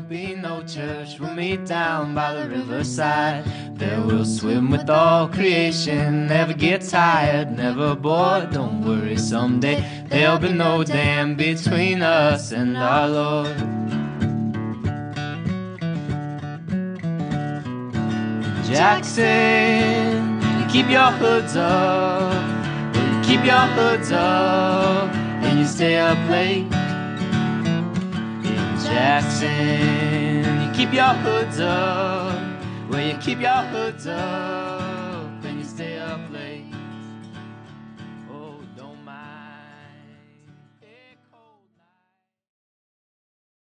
Be no church. We'll meet down by the riverside. There we'll swim with all creation. Never get tired, never bored. Don't worry, someday there'll be no dam between us and our Lord. Jackson, keep your hoods up. Keep your hoods up and you stay up late. Jackson, you keep your hoods up. Well, you keep your hoods up.